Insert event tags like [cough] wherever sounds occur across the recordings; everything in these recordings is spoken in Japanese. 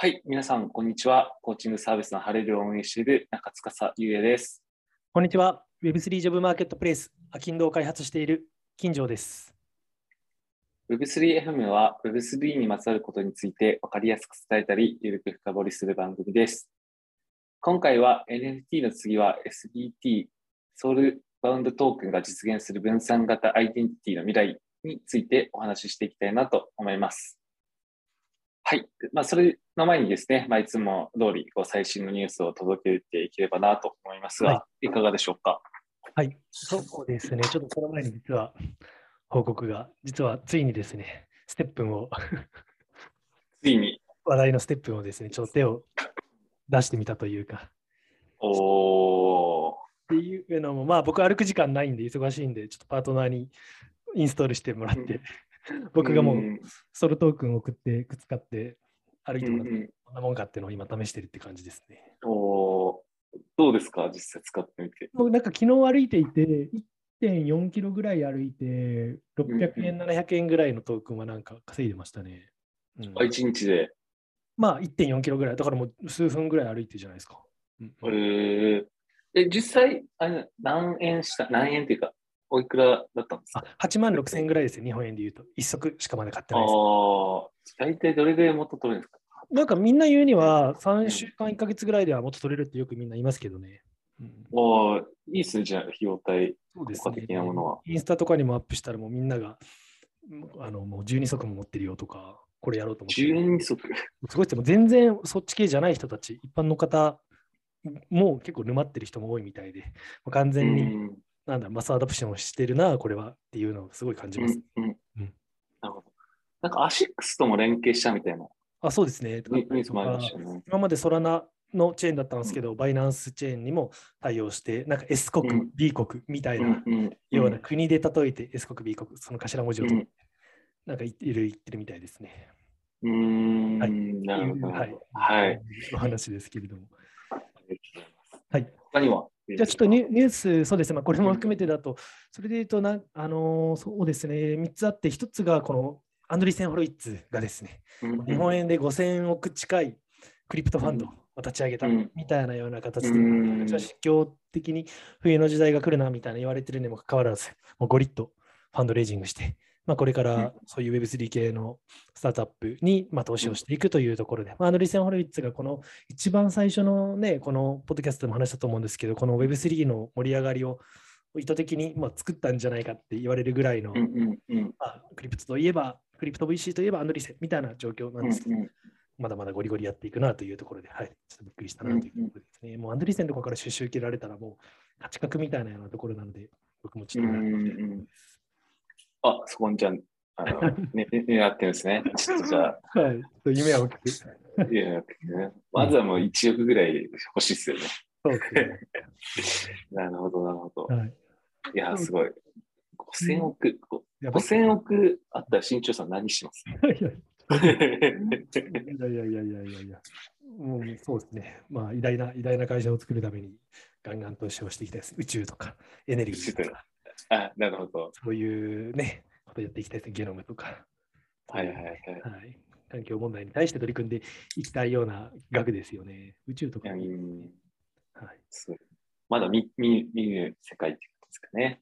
はい、皆さん、こんにちは。コーチングサービスのハレルを運営している中司優也です。こんにちは。Web3 ジョブマーケットプレイス、アキンドを開発している金城です。Web3FM は Web3 にまつわることについて分かりやすく伝えたり、ゆるく深掘りする番組です。今回は NFT の次は SBT、ソウルバウンドトークンが実現する分散型アイデンティティの未来についてお話ししていきたいなと思います。はい。まあ、それの前にですね、まあ、いつも通りこう最新のニュースを届けていければなと思いますが、、はいかがでしょうか？はい、そうですね。ちょっとその前に実は報告が、実はついにですね、ステップンを、ついに。話題のステップンをですね、ちょっと手を出してみたというか。おー。っていうのも、まあ僕歩く時間ないんで忙しいんで、ちょっとパートナーにインストールしてもらって、[laughs] 僕がもうソルトークンを送って、くっつかって歩いてもらって、こんなもんかっていうのを今試してるって感じですね。おどうですか？実際使ってみて。もうなんか昨日歩いていて、1.4キロぐらい歩いて、600円、700円ぐらいのトークンはなんか稼いでましたね。うん、あ、1日で。まあ1.4キロぐらい、だからもう数分ぐらい歩いてるじゃないですか。うん、えー、え、実際あれ、何円した、何円っていうか、おいくらだったんですか？あ ?8 万6千円ぐらいですよ、日本円で言うと。一足しかまだ買ってないです。ああ、大体どれぐらい元取れるんですか？なんかみんな言うには、3週間、1か月ぐらいでは元取れるってよくみんな言いますけどね。うん、ああ、いいっすね、じ費用対効果的なものは、ね。インスタとかにもアップしたら、もうみんなが、あのもう12足も持ってるよとか、これやろうと思って。12足？すごいですもう全然そっち系じゃない人たち、一般の方も結構沼ってる人も多いみたいで、完全に、なんだ、 mass adoption をしてるな、これはっていうのをすごい感じます。うんうんうん、なるほど。なんかアシックスとも連携したみたいな。あ、そうですね。ニュースもありましたね。今までソラナのチェーンだったんですけど、バイナンスチェーンにも対応して、なんか S 国、うん、B 国みたいなような国で例えて S 国、B 国、その頭文字を取って、なんかいろいろ言ってるみたいですね。うん、はい、なるほど。はい。はい。お話ですけれども。はい。他には？じゃあちょっとニュース、そうですね、まあ、これも含めてだと、それで言うとな、あのー、そうですね、3つあって、1つがこのアンドリーセン・ホロイッツがですね、うん、日本円で5000億近いクリプトファンドを立ち上げたみたいなような形で、うん、実況的に冬の時代が来るなみたいな言われてるにもかかわらず、もうゴリッとファンドレイジングして、まあ、これからそういう Web3 系のスタートアップにま投資をしていくというところで、まあ、アンドリーセン・ホロイッツがこの一番最初のね、このポッドキャストでも話したと思うんですけど、この Web3 の盛り上がりを意図的にま作ったんじゃないかって言われるぐらいの、まあ、クリプトといえば、クリプト VC といえばアンドリーセンみたいな状況なんですけど、まだまだゴリゴリやっていくなというところで、はい、ちょっとびっくりしたなというところですね。もうアンドリーセンのところから収集受けられたらもう価値格みたいなようなところなので、僕もちょっとあ、そこにじゃあ、あの、[laughs] ね、狙ってるんですね。ちょっとじゃあ。はい。夢は大きく。いや、ね、まずはもう1億ぐらい欲しいですよね。そうですね。なるほど、なるほど。はい、いや、すごい。5000億、5000億あったら新潮さん何します？[laughs] いやいやいやいやいやいやいや。もうそうですね。まあ、偉大な、偉大な会社を作るために、ガンガン投資をしていきたいです。宇宙とか、エネルギーとか。あ、なるほど。そういうね、ことやっていきたいです。ゲノムとか。はいはいはい。はい、環境問題に対して取り組んでいきたいような学ですよね。宇宙とか、ね。はい。まだ見見見る世界っていうことですかね。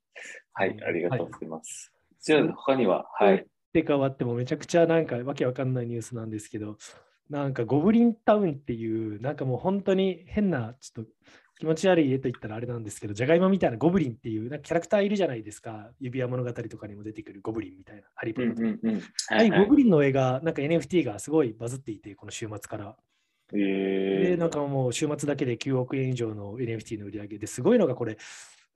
はい、ありがとうございます。はい、じゃあ、他には、はい。で変わってもめちゃくちゃなんかわけわかんないニュースなんですけど、なんかゴブリンタウンっていう、なんかもう本当に変な、ちょっと気持ち悪い絵と言ったらあれなんですけど、じゃがいもみたいなゴブリンっていうなんかキャラクターいるじゃないですか。指輪物語とかにも出てくるゴブリンみたいな、ハリー・ポッターとか。はい、ゴブリンの絵が、なんか NFT がすごいバズっていて、この週末から。えー、で、なんかもう週末だけで9億円以上の NFT の売り上げですごいのがこれ、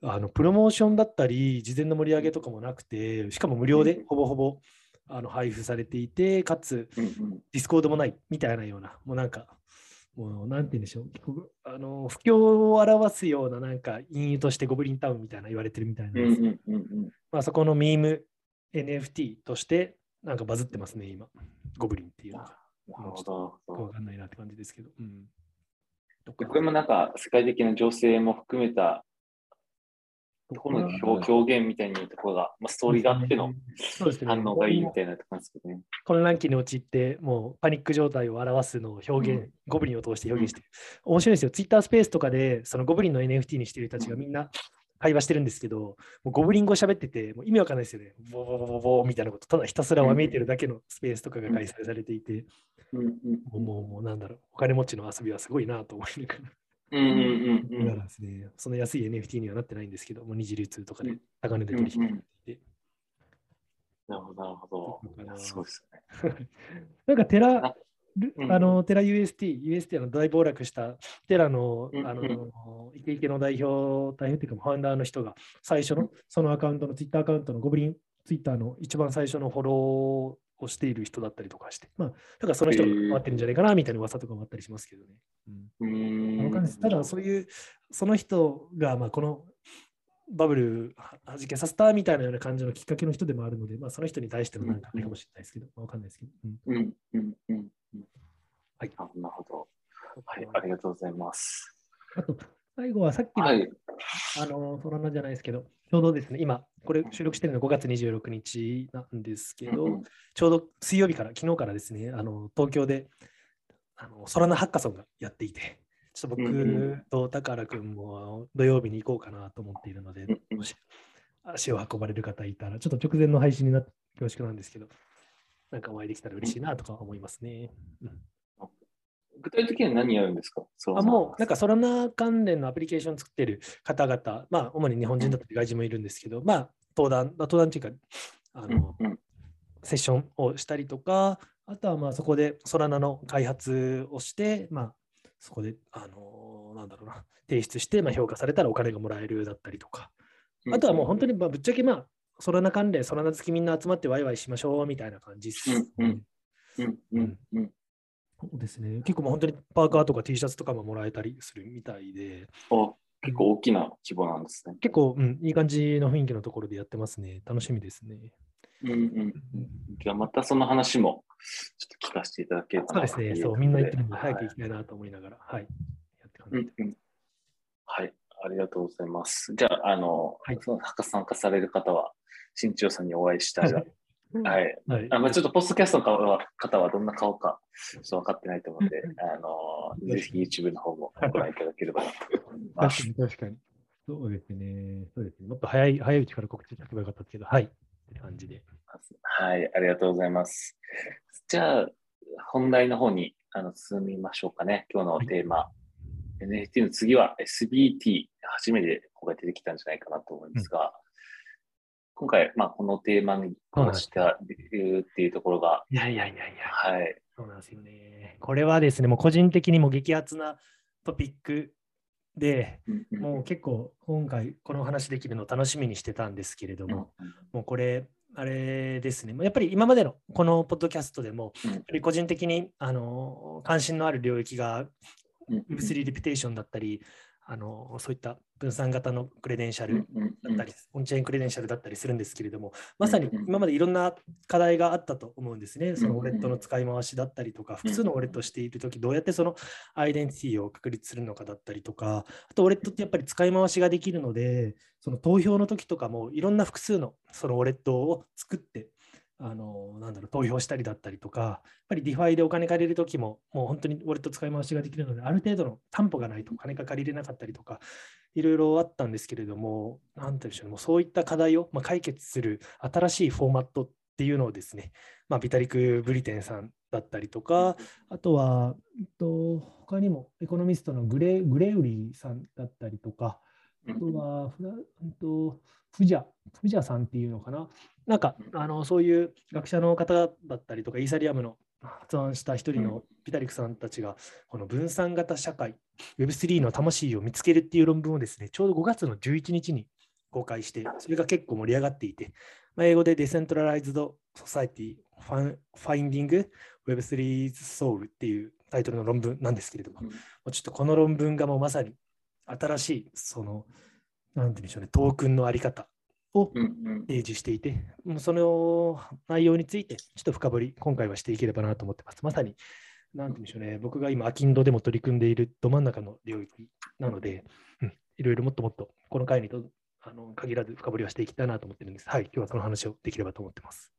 あのプロモーションだったり、事前の盛り上げとかもなくて、しかも無料でほぼほぼあの配布されていて、かつ、ディスコードもないみたいなような、もうなんか、もうなんて言うんでしょう、あの不況を表すようななんか隠喩としてゴブリンタウンみたいな言われてるみたいなんです。まあそこのミーム NFT としてなんかバズってますね、今。ゴブリンっていうのが。なるほど。わかんないなって感じですけど。うん、これもなんか世界的な情勢も含めたこの表表現みたいなところが、まあ、ストーリーがあっての反応がいいみたいなところですけどね。混乱期に陥って、もうパニック状態を表すのを表現、うん、ゴブリンを通して表現してる。面白いですよ。ツイッタースペースとかで、そのゴブリンの NFT にしてる人たちがみんな会話してるんですけど、もうゴブリン語喋ってて、もう意味わかんないですよね。ボーボーボーボーみたいなこと、ただひたすらわめいてるだけのスペースとかが開催されていて、もうもうもうなんだろう、お金持ちの遊びはすごいなと思いながら。うんうんうんうん、ですね、その安い NFT にはなってないんですけど、もう二次流通とかで高値で取引して。て、なるほど、なるほど。そうです。ね。[laughs] なんかテラ、あのテラ UST、UST の大暴落したテラのあのイケイケの代表、代表っていうか、ファウンダーの人が最初のそのアカウントのツイッターアカウントのゴブリンツイッターの一番最初のフォローをしている人だったりとかして、まあ、だからその人が回ってるんじゃないかなみたいな噂とかもあったりしますけどね。うん、ただ、そういう、その人が、まあ、このバブルはじけさせたみたいなような感じのきっかけの人でもあるので、まあ、その人に対してのなんかあれかもしれないですけど、わ、うん、かんないですけど。うん、うん、うん、はい。なるほど。はい、ありがとうございます。あと、最後はさっきの、はい、あの、そらなじゃないですけど、ちょうどですね、今、これ収録してるの5月26日なんですけど、うん、ちょうど水曜日から、昨日からですね、あの東京で、あのソラナハッカソンがやっていて、ちょっと僕と宝くんも土曜日に行こうかなと思っているので、もし足を運ばれる方いたら、ちょっと直前の配信になって恐縮なんですけど、なんかお会いできたら嬉しいなとか思いますね。うん具体的には何やるんですか？あもう、なんかソラナ関連のアプリケーションを作ってる方々、まあ、主に日本人だったり外人もいるんですけど、うん、まあ、登壇、登壇っていうか、あの、うんうん、セッションをしたりとか、あとはまあそこでソラナの開発をして、まあ、そこで、あのなんだろうな、提出して、まあ、評価されたらお金がもらえるだったりとか、あとはもう本当にまあぶっちゃけ、まあ、ソラナ関連、ソラナ好きみんな集まってワイワイしましょうみたいな感じです。うんうんうんうんそうですね。結構もう本当にパーカーとか T シャツとかももらえたりするみたいで。あ結構大きな規模なんですね。結構、うん、いい感じの雰囲気のところでやってますね。楽しみですね。うんうん。じゃあまたその話もちょっと聞かせていただければそうですね。そう、みんな言ってるんで、早く行きたいなと思いながら、はい。やってうんうん、はい。ありがとうございます。じゃあ、あの、はい、その参加される方は、新潮さんにお会いしたら、[laughs] はい。はい、あまあ、ちょっとポストキャストの方はどんな顔かちょっと分かってないと思うので、あのぜひ YouTube の方もご覧いただければと思います。確かに、確かに。そうですね。そうですね。もっと早い早いうちから告知してけばよかったですけど、はい。って感じで。はい、ありがとうございます。じゃあ、本題の方にあの進みましょうかね。今日のテーマ。はい、NFT の次は SBT。初めてここが出てきたんじゃないかなと思いますが、今回、まあ、このテーマにこした理由っていうところが。いやいやいやいや。はい。そうなんですよね。これはですね、もう個人的にも激アツなトピックで、もう結構今回この話できるのを楽しみにしてたんですけれども、もうこれ、あれですね、やっぱり今までのこのポッドキャストでも、やっぱり個人的にあの関心のある領域が Web3 レピテーションだったり、あのそういった分散型のクレデンシャルだったり、オンチェーンクレデンシャルだったりするんですけれども、まさに今までいろんな課題があったと思うんですね。そのウォレットの使い回しだったりとか、複数のウォレットをしているとき、どうやってそのアイデンティティを確立するのかだったりとか、あとウォレットってやっぱり使い回しができるので、その投票の時とかもいろんな複数のそのウォレットを作って、あのなんだろう投票したりだったりとか、やっぱり DeFi でお金借りるときも、もう本当にウォレット使い回しができるので、ある程度の担保がないとお金が借りれなかったりとか、いろいろあったんですけれども、なんていうんでしょうね、もうそういった課題を、まあ、解決する新しいフォーマットっていうのをですね、まあ、ビタリク・ブリテンさんだったりとか、あとは、えっと、他にもエコノミストのグレグレウリーさんだったりとか、あとはフラ、えっと、フジャ、フジャさんっていうのかな、なんか、あのそういう学者の方だったりとか、イーサリアムの発案した一人のピタリクさんたちが、この分散型社会、Web3 の魂を見つけるっていう論文をですね、ちょうど5月の11日に公開して、それが結構盛り上がっていて、まあ、英語で Decentralized Society Finding Web3's Soul っていうタイトルの論文なんですけれども、うん、ちょっとこの論文がもうまさに新しい、その、なんて言うんでしょうね、トークンのあり方を提示していて、うんうん、その内容についてちょっと深掘り、今回はしていければなと思ってます。まさに、なんて言うんでしょうね、僕が今、アキンドでも取り組んでいるど真ん中の領域なので、うん、いろいろもっともっとこの回にとあの限らず深掘りはしていきたいなと思ってるんです。はい、今日はその話をできればと思ってます。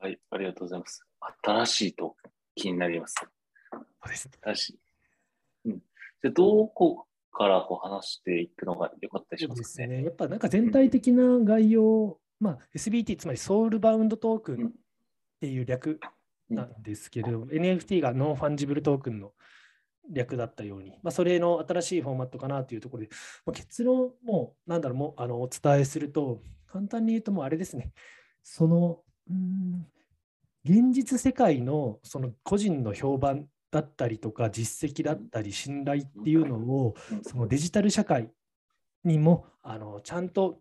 はい、ありがとうございます。新しいと気になります。そうですね。新しい。うん。じゃあ、どこからこう話していくのが良かったでしょうか、ね、そうですね。やっぱなんか全体的な概要、うん、まあ、SBT、つまり Soulbound Token っていう略なんですけれども、うん、NFT が Non-Fungible Token の略だったように、まあ、それの新しいフォーマットかなというところで、まあ、結論も、なんだろう、もあのお伝えすると、簡単に言うと、もうあれですね、その、うん現実世界のその個人の評判だったりとか、実績だったり、信頼っていうのを、そのデジタル社会にもあのちゃんと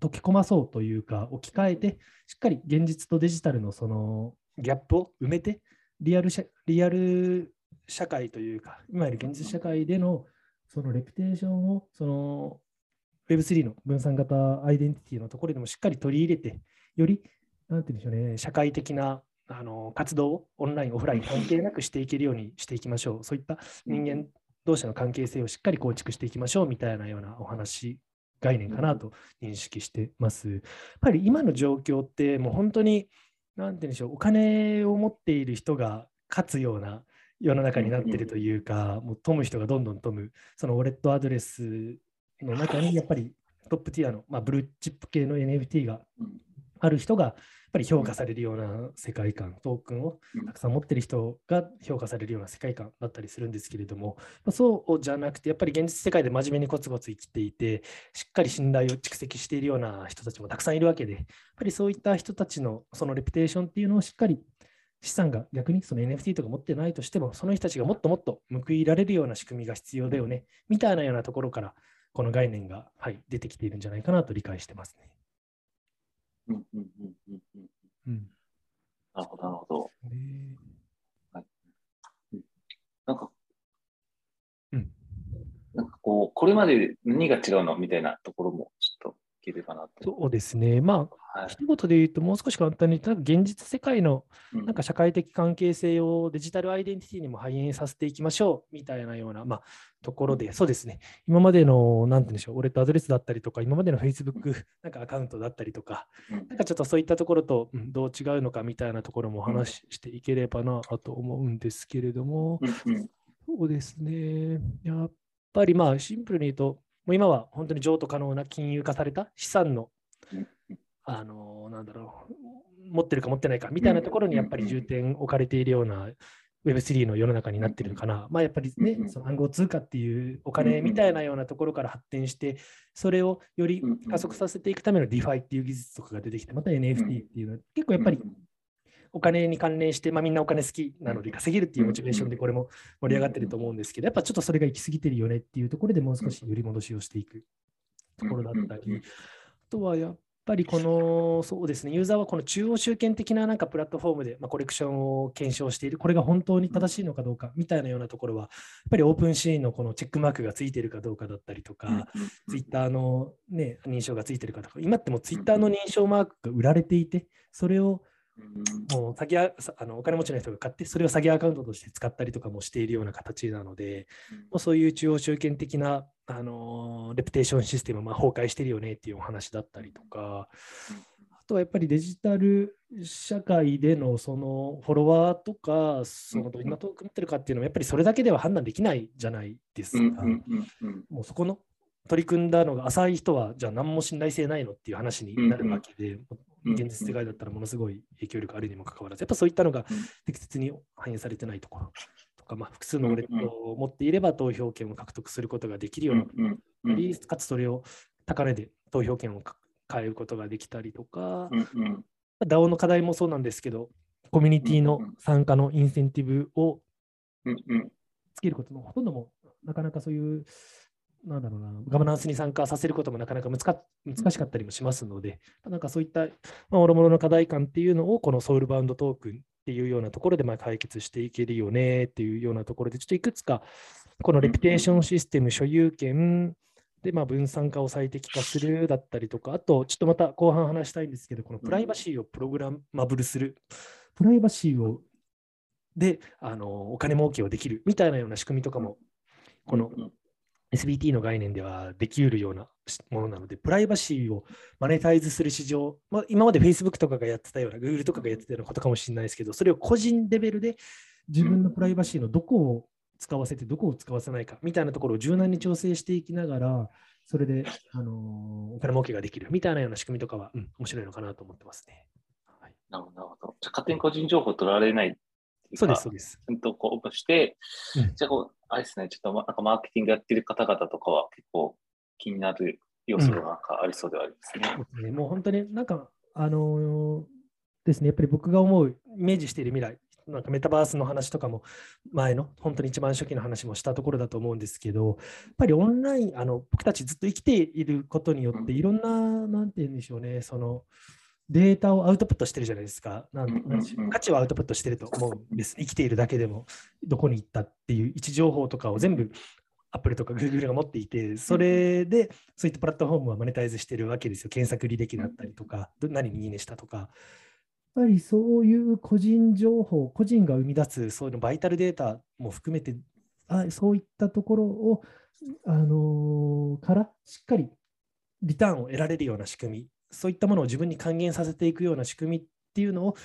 溶け込まそうというか、置き換えて、しっかり現実とデジタルのそのギャップを埋めて、リアルリアル社会というか、いわゆる現実社会でのそのレプテーションを、その Web3 の分散型アイデンティティのところでもしっかり取り入れて、より、なんていうんでしょうね、社会的なあの活動をオンライン、オフライン関係なくしていけるようにしていきましょう。そういった人間同士の関係性をしっかり構築していきましょうみたいなようなお話、概念かなと認識してます。やっぱり今の状況って、もう本当に、なんていうんでしょう、お金を持っている人が勝つような世の中になっているというか、もう富む人がどんどん富む、そのウォレットアドレスの中にやっぱりトップティアの、まあ、ブルーチップ系の NFT がある人がやっぱり評価されるような世界観、トークンをたくさん持ってる人が評価されるような世界観だったりするんですけれども、そうじゃなくて、やっぱり現実世界で真面目にコツコツ生きていて、しっかり信頼を蓄積しているような人たちもたくさんいるわけで、やっぱりそういった人たちのそのレプテーションっていうのをしっかり資産が逆にその NFT とか持ってないとしても、その人たちがもっともっと報いられるような仕組みが必要だよね、みたいなようなところから、この概念が、はい、出てきているんじゃないかなと理解してますね。うん。うん。うん。うん。うん。なるほど、なるほど。はい、なんか、うん、なんかこう、これまで何が違うのみたいなところもけなと。そうですね。まあ、はい、一言で言うと、もう少し簡単に、現実世界のなんか社会的関係性をデジタルアイデンティティにも反映させていきましょうみたいなような、まあ、ところで、そうですね。今までの、なんて言うんでしょう、俺とアドレスだったりとか、今までの Facebook [laughs] なんかアカウントだったりとか、なんかちょっとそういったところとどう違うのかみたいなところも話していければなと思うんですけれども、そうですね。やっぱりまあ、シンプルに言うと、もう今は本当に譲渡可能な金融化された資産の、あの、なんだろう、持ってるか持ってないかみたいなところにやっぱり重点置かれているような Web3 の世の中になってるのかな。まあやっぱりね、その暗号通貨っていうお金みたいなようなところから発展して、それをより加速させていくための DeFi っていう技術とかが出てきて、また NFT っていうのは結構やっぱりお金に関連して、まあ、みんなお金好きなので稼げるっていうモチベーションでこれも盛り上がってると思うんですけど、やっぱちょっとそれが行き過ぎてるよねっていうところでもう少し揺り戻しをしていくところだったり、あとはやっぱりこの、そうですね、ユーザーはこの中央集権的ななんかプラットフォームで、まあ、コレクションを検証している、これが本当に正しいのかどうかみたいなようなところは、やっぱりオープンシーンのこのチェックマークがついているかどうかだったりとか、ツイッターの、ね、認証がついているかとか、今ってもツイッターの認証マークが売られていて、それをもうあのお金持ちの人が買って、それを詐欺アカウントとして使ったりとかもしているような形なので、もうそういう中央集権的な、あのレプテーションシステムが崩壊してるよねっていうお話だったりとか、あとはやっぱりデジタル社会でのそのフォロワーとか、そのどん。なトークン持ってるかっていうのも、やっぱりそれだけでは判断できないじゃないですか。もうそこの取り組んだのが浅い人は、じゃあ何も信頼性ないのっていう話になるわけで、現実世界だったらものすごい影響力あるにもかかわらず、やっぱそういったのが適切に反映されてないところとか、まあ、複数のウォレットを持っていれば投票権を獲得することができるような、よりかつそれを高値で投票権を変えることができたりとか、DAO の課題もそうなんですけど、コミュニティの参加のインセンティブをつけることのほとんどもなかなかそういうなんだろうな、ガバナンスに参加させることもなかなか難しかったりもしますので、なんかそういった、まあ、もろもろの課題感っていうのを、このソウルバウンドトークンっていうようなところでまあ解決していけるよねっていうようなところで、ちょっといくつか、このレピテーションシステム所有権でまあ分散化を最適化するだったりとか、あと、ちょっとまた後半話したいんですけど、このプライバシーをプログラマブルする、プライバシーを？であのお金儲けをできるみたいなような仕組みとかも、この SBT の概念ではできうるようなものなので、プライバシーをマネタイズする市場、まあ、今まで Facebook とかがやってたような、Google とかがやってたようなことかもしれないですけど、それを個人レベルで自分のプライバシーのどこを使わせて、どこを使わせないかみたいなところを柔軟に調整していきながら、それで、あの、お金儲けができるみたいなような仕組みとかは、うん、面白いのかなと思ってますね。はい、なるほど。じゃ、勝手に個人情報取られないそうです、そうです。とこうして、うん、じゃあこう、あれですね、ちょっとなんかマーケティングやってる方々とかは結構気になる要素がなんかありそうではありますね。うん、もう本当になんか、あのー、ですね、やっぱり僕が思う、イメージしている未来、なんかメタバースの話とかも前の本当に一番初期の話もしたところだと思うんですけど、やっぱりオンライン、あの僕たちずっと生きていることによって、いろんな、なんて言うんでしょうね、そのデータをアウトプットしてるじゃないですか。なん価値をアウトプットしてると思うんです。生きているだけでも、どこに行ったっていう位置情報とかを全部アップルとか Google が持っていて、それでそういったプラットフォームはマネタイズしてるわけですよ。検索履歴だったりとか、何にいいねしたとか。やっぱりそういう個人情報、個人が生み出すそういうバイタルデータも含めて、あそういったところを、あのー、からしっかりリターンを得られるような仕組み、そういったものを自分に還元させていくような仕組みっていうのを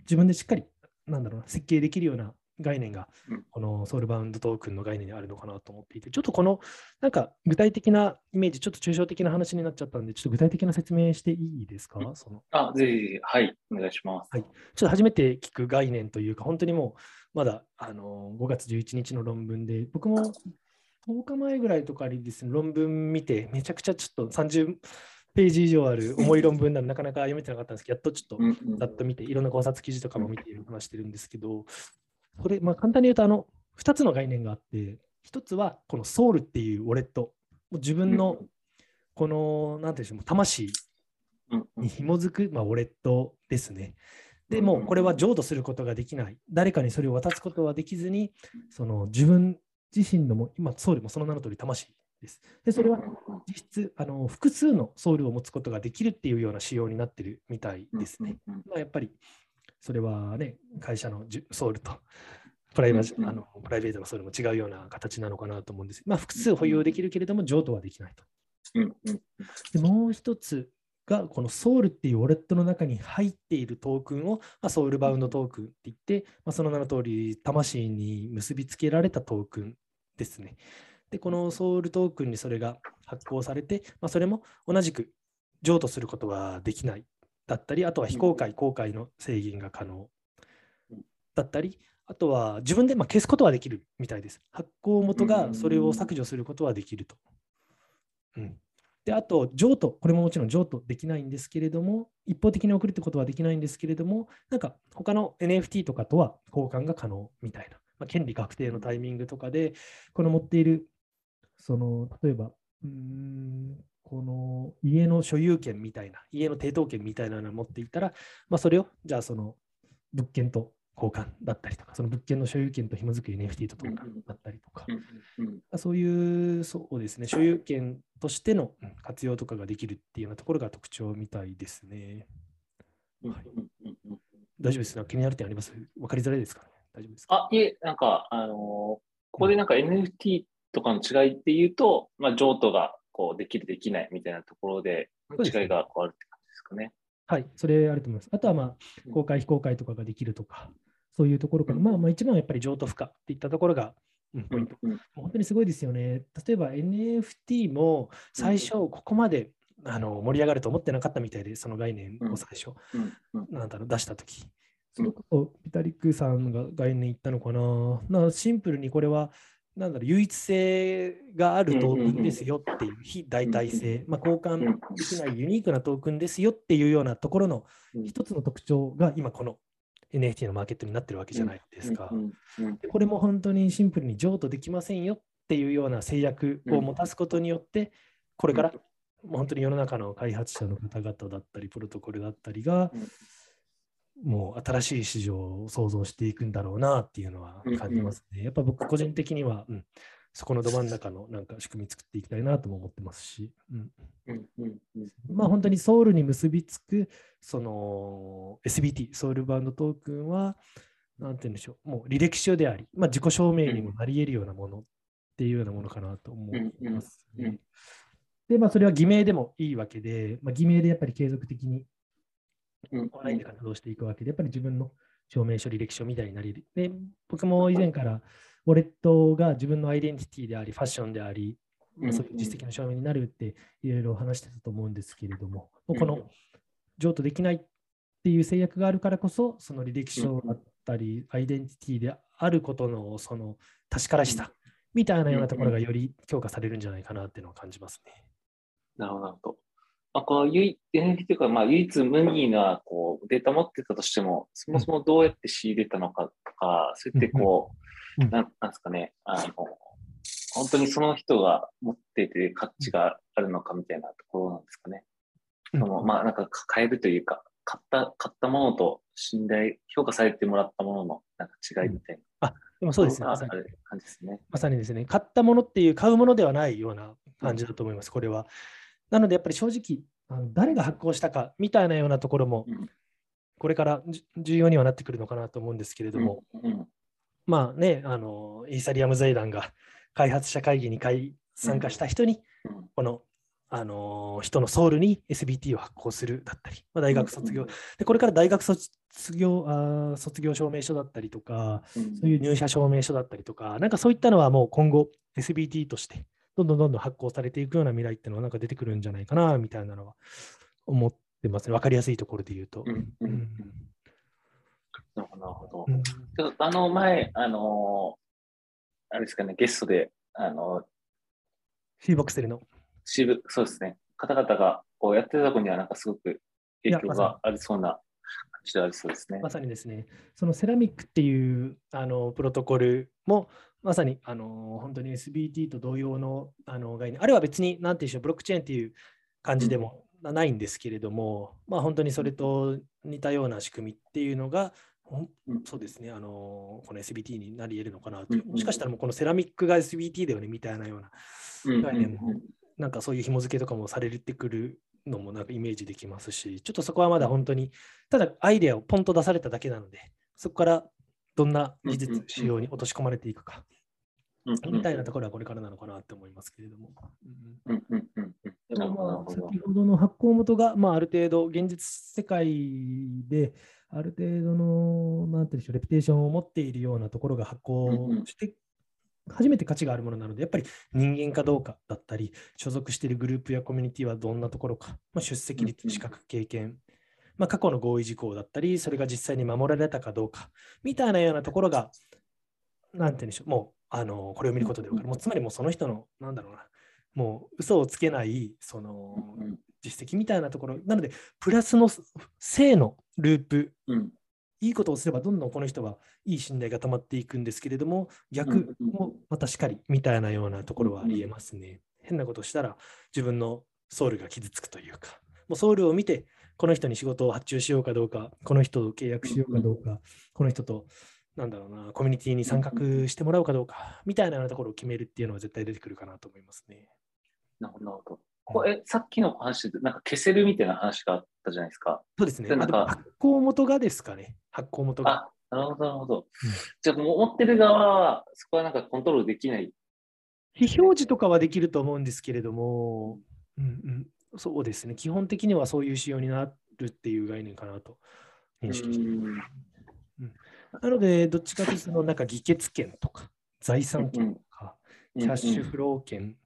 自分でしっかり、なんだろうな、設計できるような概念が、このソウルバウンドトークンの概念にあるのかなと思っていて、ちょっとこの、なんか具体的なイメージ、ちょっと抽象的な話になっちゃったんで、ちょっと具体的な説明していいですか、そのあ、ぜひ、はい、お願いします。はい。ちょっと初めて聞く概念というか、本当にもう、まだあの5月11日の論文で、僕も10日前ぐらいとかにですね、論文見て、めちゃくちゃちょっと30ページ以上ある [laughs] 重い論文なのなかなか読めてなかったんですけど、やっとちょっとざっと見て、いろんな考察記事とかも見て話してるんですけど、これ、まあ、簡単に言うと、あの、2つの概念があって、1つはこのソウルっていうウォレット、自分のこの、なんていうんでしょう、魂に紐づく、まあ、ウォレットですね。でも、これは浄土することができない。誰かにそれを渡すことはできずに、その自分自身のも、今、ソウルもその名の通り魂です。で、それは実質あの複数のソウルを持つことができるっていうような仕様になってるみたいですね。まあ、やっぱりそれはね、会社のソウルとプライあのプライベートのソウルも違うような形なのかなと思うんです。まあ、複数保有できるけれども、譲渡はできないと。でもう一つが、このソウルっていうウォレットの中に入っているトークンを、まあ、ソウルバウンドトークンって言って、まあ、その名の通り、魂に結びつけられたトークンですね。で、このソウルトークンにそれが発行されて、まあ、それも同じく譲渡することはできないだったり、あとは非公開、公開の制限が可能だったり、あとは自分でま消すことはできるみたいです。発行元がそれを削除することはできると。うん、で、あと、譲渡、これももちろん譲渡できないんですけれども、一方的に送るってことはできないんですけれども、なんか他の NFT とかとは交換が可能みたいな、まあ、権利確定のタイミングとかで、この持っているその例えばうんこの家の所有権みたいな家の抵当権みたいなのを持っていたら、まあ、それをじゃあその物件と交換だったりとか、その物件の所有権と紐づく NFT と交換だったりとか、そういうそうですね、所有権としての活用とかができるっていうようなところが特徴みたいですね。はい、大丈夫です。か気になる点あります？わかりづらいですか、ね、大丈夫ですか？あ、いえ、なんか、あのー、ここでなんか NFT とかの違いっていうと、まあ、譲渡がこうできる、できないみたいなところで、違いがこうあるって感じですかね。はい、それあると思います。あとは、まあ、公開、非公開とかができるとか、そういうところから、まあ、まあ、一番はやっぱり譲渡不可っていったところが、うん、ポイント、うん。本当にすごいですよね。例えば NFT も最初、ここまで、あの盛り上がると思ってなかったみたいで、その概念を最初、なんだろう出したとき。それこそピタリックさんが概念言ったのかな。なシンプルにこれはなんだろう唯一性があるトークンですよっていう非代替性、まあ、交換できないユニークなトークンですよっていうようなところの一つの特徴が今この NFT のマーケットになってるわけじゃないですか。でこれも本当にシンプルに譲渡できませんよっていうような制約を持たすことによってこれから本当に世の中の開発者の方々だったりプロトコルだったりがもう新しい市場を創造していくんだろうなっていうのは感じますね。うんうん、やっぱ僕個人的には、うん、そこのど真ん中のなんか仕組み作っていきたいなとも思ってますし、うん。うんうんまあ本当にソウルに結びつくその SBT、ソウルバンドトークンは、なんて言うんでしょう、もう履歴書であり、まあ、自己証明にもなり得るようなものっていうようなものかなと思います、ね。で、まあ、それは偽名でもいいわけで、まあ、偽名でやっぱり継続的にオンラインで活動していくわけで、やっぱり自分の証明書、履歴書みたいになり、で僕も以前からウォレットが自分のアイデンティティであり、ファッションであり、そういう実績の証明になるっていろいろ話してたと思うんですけれども、この譲渡できないっていう制約があるからこそ、その履歴書だったり、アイデンティティであることのその確からしさみたいなようなところがより強化されるんじゃないかなっていうのを感じますね。なるほど。まあ、この唯 NFT というか、まあ、唯一無二なこうデータ持ってたとしても、そもそもどうやって仕入れたのかとか、そうやってこう、なんなんですかね、あの、本当にその人が持ってて価値があるのかみたいなところなんですかね。そのまあ、なんか変えるというか、買った買ったものと信頼、評価されてもらったもののなんか違いみたいな。あでもそうですね。まさに感じですね。まさにですね、買ったものっていう買うものではないような感じだと思います、これは。なので、やっぱり正直、あの誰が発行したかみたいなようなところも、これから重要にはなってくるのかなと思うんですけれども、まあね、あのイーサリアム財団が開発者会議に参加した人に、このあの人のソウルに SBT を発行するだったり、まあ、大学卒業、でこれから大学卒業あ卒業証明書だったりとか、そういう入社証明書だったりとか、なんかそういったのはもう今後 SBT としてどんどんどんどん発行されていくような未来っていうのはなんか出てくるんじゃないかなみたいなのは思ってますね。わかりやすいところで言うと。なるほど。うん、あの前、あのあれですかね、ゲストで、あのシーボックスルの。シーそうですね。方々がこうやってた子にはなんかすごく影響がありそうな感じでありそうですね。まさにですね、そのセラミックっていうあのプロトコルも、まさにあの本当に SBT と同様のあの概念、あれは別に何て言うんでしょう、ブロックチェーンっていう感じでもないんですけれども、うん、まあ本当にそれと似たような仕組みっていうのが、うん、そうですね、あのこの SBT になり得るのかなと、う。ん、もしかしたらもうこのセラミックが SBT だよねみたいなような概念も、なんかそういう紐付けとかもされてくるのもなんかイメージできますし、ちょっとそこはまだ本当に、ただアイデアをポンと出されただけなので、そこからどんな技術、仕様に落とし込まれていくか、みたいなところはこれからなのかなって思いますけれども。先ほどの発行元が、まあ、ある程度、現実世界で、ある程度の、なんていうんでしょう、レピテーションを持っているようなところが発行して初めて価値があるものなので、やっぱり人間かどうかだったり、所属しているグループやコミュニティはどんなところか、まあ、出席率、資格、経験、まあ、過去の合意事項だったり、それが実際に守られたかどうか、みたいなようなところが、なんて言うんでしょう、もう、あのこれを見ることで分かる。もうつまりもうその人の、なんだろうな、もう嘘をつけない、その実績みたいなところ、なので、プラスの正のループ。いいことをすればどんどんこの人はいい信頼が溜まっていくんですけれども、逆もまたしかりみたいなようなところはありえますね。変なことをしたら自分のソウルが傷つくというか、もうソウルを見て、この人に仕事を発注しようかどうか、この人と契約しようかどうか、この人となんだろうな、コミュニティに参画してもらおうかどうか、みたいなところを決めるっていうのは絶対出てくるかなと思いますね。なるほど。これさっきの話で、なんか消せるみたいな話があったじゃないですか。そうですね。なんか発行元がですかね。発行元が。あ、なるほど、なるほど。うん、じゃあ、持ってる側は、そこはなんかコントロールできない非表示とかはできると思うんですけれども、うんうん、そうですね。基本的にはそういう仕様になるっていう概念かなと認識しています。うん、なので、どっちかというと、そのなんか議決権とか、財産権とか、キャッシュフロー権、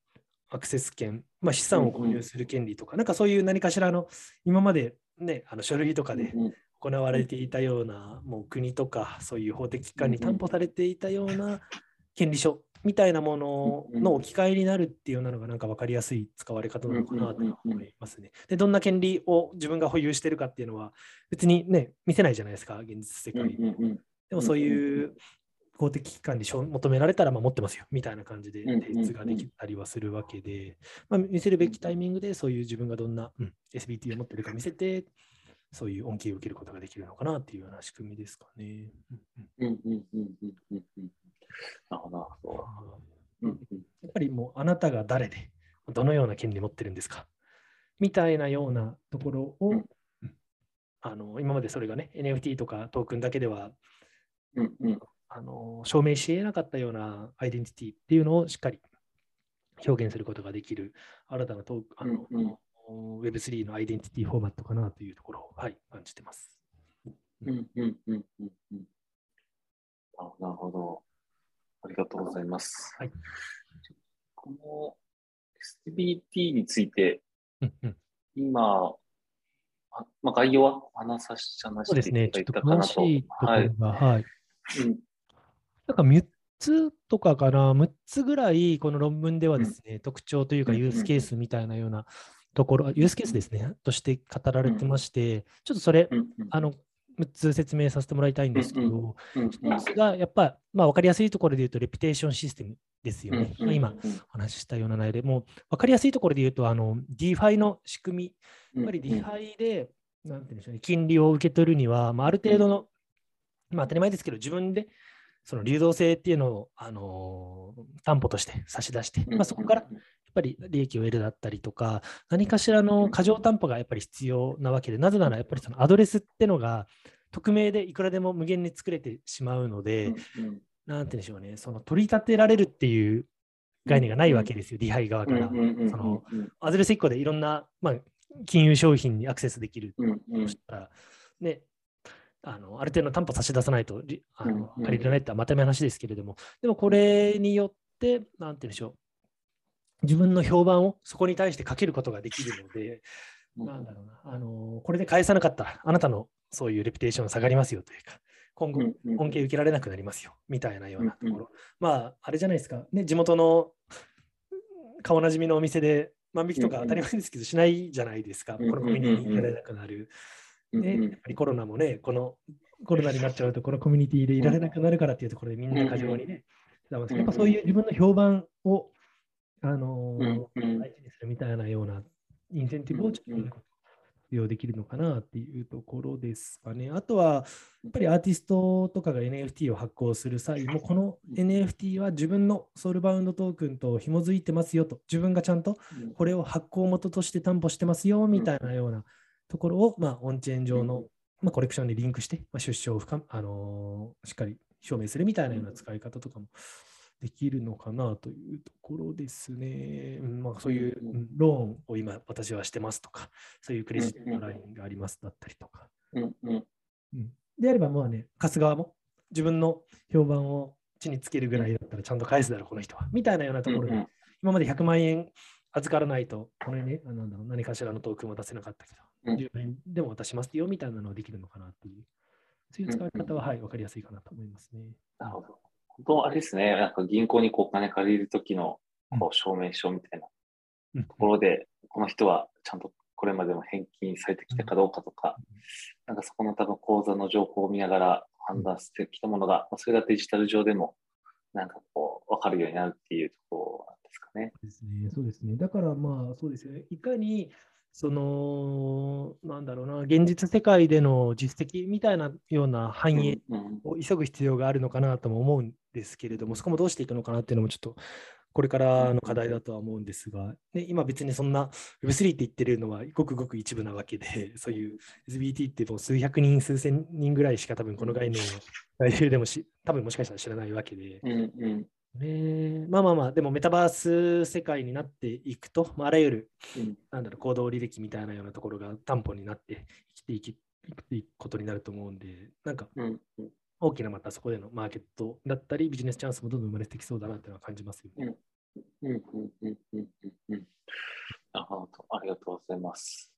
アクセス権、まあ、資産を購入する権利とか、なんかそういう何かしらの、今までね、あの書類とかで行われていたような、もう国とか、そういう法的機関に担保されていたような権利書みたいなものの置き換えになるっていうのが、なんか分かりやすい使われ方なのかなと思いますね。で、どんな権利を自分が保有してるかっていうのは、別にね、見せないじゃないですか、現実世界。でもそういう公的機関に求められたらまあ持ってますよみたいな感じで提出ができたりはするわけで、まあ、見せるべきタイミングでそういう自分がどんな、うん、SBT を持ってるか見せて、そういう恩恵を受けることができるのかなっていうような仕組みですかね。やっぱりもうあなたが誰で、どのような権利持ってるんですか？みたいなようなところを、うん、あの今までそれがね、NFT とかトークンだけでは、うんうん、あの証明し得なかったようなアイデンティティっていうのをしっかり表現することができる新たなトークあの、うんうん、Web3 のアイデンティティフォーマットかなというところを、はい、感じてます。うんうんうんうんうん。なるほど。ありがとうございます。はい、この SBT について、うんうん、今、あまあ、概要は話させていただいたかなと。そうですね、ちょっと詳しいところが、はい。はい、うん、なんか3つとかかな、6つぐらい、この論文ではですね、うん、特徴というか、ユースケースみたいなようなところ、ユースケースですね、として語られてまして、ちょっとそれ、あの、6つ説明させてもらいたいんですけど、1つがやっぱ、まあ、分かりやすいところで言うと、レピュテーションシステムですよね。まあ、今お話ししたような内容でもう、分かりやすいところで言うと、あの DeFi の仕組み、やっぱり DeFi で、なんていうんでしょうね、金利を受け取るには、まあ、ある程度の、まあ、当たり前ですけど、自分でその流動性っていうのを、あのー、担保として差し出して、まあ、そこからぱり利益を得るだったりとか、何かしらの過剰担保がやっぱり必要なわけで、なぜならやっぱりそのアドレスってのが匿名でいくらでも無限に作れてしまうので、なんて言うんでしょうね、その取り立てられるっていう概念がないわけですよ、ディハイ側から。そのアドレス1個でいろんな、まあ、金融商品にアクセスできるとしたら、ね、あのある程度の担保差し出さないとあの借りれないってまため話ですけれども、でもこれによって、なんて言うんでしょう、自分の評判をそこに対してかけることができるので、[laughs] なんだろうな、あのこれで返さなかったら、あなたのそういうレピュテーション下がりますよというか、今後、恩恵受けられなくなりますよ、みたいなようなところ。まあ、あれじゃないですか、ね、地元の顔なじみのお店で万引きとか当たり前ですけど、しないじゃないですか、このコミュニティにいられなくなる。ね、やっぱりコロナもね、このコロナになっちゃうと、このコミュニティでいられなくなるからっていうところでみんな過剰にね、やっぱそういう自分の評判を、あのー、大事にするみたいなようなインセンティブをちょっと利用できるのかなっていうところですかね。あとは、やっぱりアーティストとかが NFT を発行する際も、この NFT は自分のソウルバウンドトークンと紐づいてますよと、自分がちゃんとこれを発行元として担保してますよみたいなようなところを、まあ、オンチェーン上の、まあ、コレクションにリンクして、まあ、出生を深、あのー、しっかり証明するみたいなような使い方とかもできるのかなというところですね。まあ、そういうローンを今私はしてますとか、そういうクレジットラインがありますだったりとか。であれば、まあね、貸す側も自分の評判を地につけるぐらいだったらちゃんと返すだろう、この人は。みたいなようなところで、今まで100万円預からないと、このね、なんだろう何かしらのトークンを出せなかったけど、10万円でも渡しますよみたいなのはできるのかなっていう、そういう使い方は、はい、分かりやすいかなと思いますね。なるほど。本当あれですね、なんか銀行にこうお金借りるときのこう証明書みたいなところで、この人はちゃんとこれまでも返金されてきたかどうかとか、なんかそこの多分口座の情報を見ながら判断してきたものが、それがデジタル上でもなんかこう分かるようになるっていうところなんですかね。そうですね。そうですね。だからまあそうですよね。いかにその、なんだろうな、現実世界での実績みたいなような反映を急ぐ必要があるのかなとも思うんですけれども、そこもどうしていくのかなっていうのもちょっとこれからの課題だとは思うんですが、ね、今別にそんな Web3 って言ってるのはごくごく一部なわけで、[laughs] そういう SBT ってもう数百人、数千人ぐらいしか多分この概念を外周でもし、多分もしかしたら知らないわけで、うんうん。ね、まあまあまあ、でもメタバース世界になっていくと、まあ、あらゆる、うん、なんだろう行動履歴みたいなようなところが担保になって生きていくいくことになると思うんで、なんか、大きなまたそこでのマーケットだったり、ビジネスチャンスもどんどん生まれてきそうだなというのは感じますよね。うん。うんうんうんうんうん。なるほど、ありがとうございます。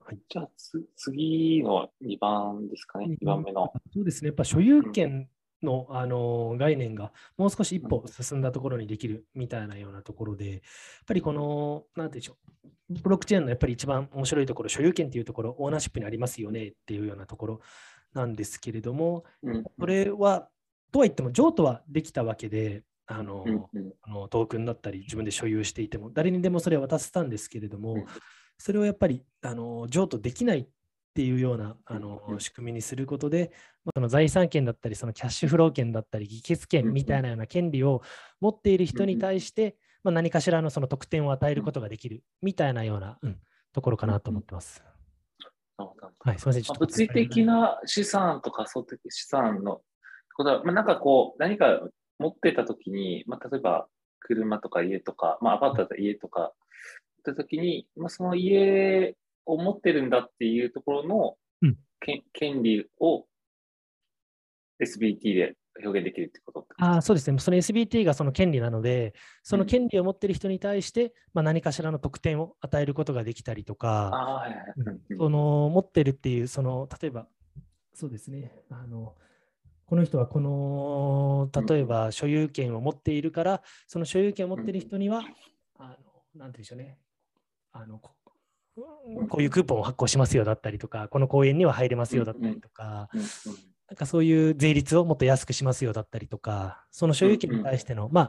はい、じゃあつ、次の2番ですかね、2番目の。そうですね、やっぱ所有権の、あの概念がもう少し一歩進んだところにできるみたいなようなところで、やっぱりこの、なんていうんでしょう、ブロックチェーンのやっぱり一番面白いところ、所有権っていうところ、オーナーシップにありますよねっていうようなところなんですけれども、これは、とは言っても、譲渡はできたわけで、あの、あのトークンだったり、自分で所有していても、誰にでもそれは渡せたんですけれども、それをやっぱりあの譲渡できないっていうようなあの仕組みにすることで、まあ、その財産権だったり、そのキャッシュフロー権だったり、議決権みたいなような権利を持っている人に対して、まあ、何かしらのその特典を与えることができるみたいなような、うん、ところかなと思ってます。はい、すみません。物理的な資産と仮想的資産のことは、まあ、なんかこう、何か持ってたときに、まあ、例えば車とか家とか、まあ、アパートだったら家とか、ったときに、まあ、その家を持ってるんだっていうところの、うん権利を SBT で表現できるってことああそうですね、その SBT がその権利なので、その権利を持っている人に対して、まあ、何かしらの特典を与えることができたりとか、その持ってるっていう、その例えば、そうですね、あのこの人はこの例えば所有権を持っているから、その所有権を持っている人には、あのなんていうんでしょうね、あのここういうクーポンを発行しますよだったりとか、この公園には入れますよだったりとか、うんなんかそういう税率をもっと安くしますよだったりとか、その所有権に対しての、まあ、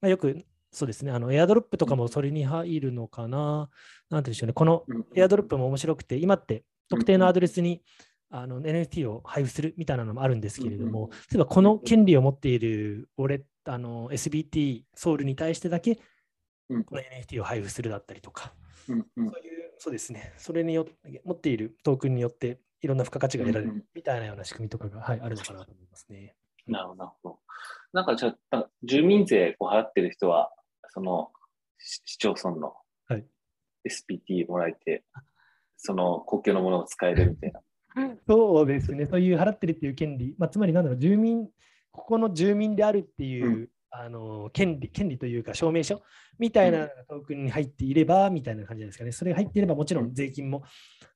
まあ、よくそうですね、あのエアドロップとかもそれに入るのかな、なんていうんでしょうね、このうんエアドロップも面白くて、今って特定のアドレスにあの NFT を配布するみたいなのもあるんですけれども、例えばこの権利を持っている俺あの SBT ソウルに対してだけうん。この NFT を配布するだったりとか、そういう、そうですね、それによって、持っているトークンによって、いろんな付加価値が得られるみたいなような仕組みとかが、はい、あるのかなと思いますね。なるほど、なんかじゃあ、住民税を払ってる人は、そのし市町村のはい。SPT もらえて、その公共のものを使えるみたいな。[laughs] そうですね、そういう払ってるっていう権利、まあ、つまりなんだろう、住民、ここの住民であるっていう、うんあの権利、権利というか証明書みたいなトークンに入っていれば、みたいな感じですかね。それが入っていれば、もちろん税金も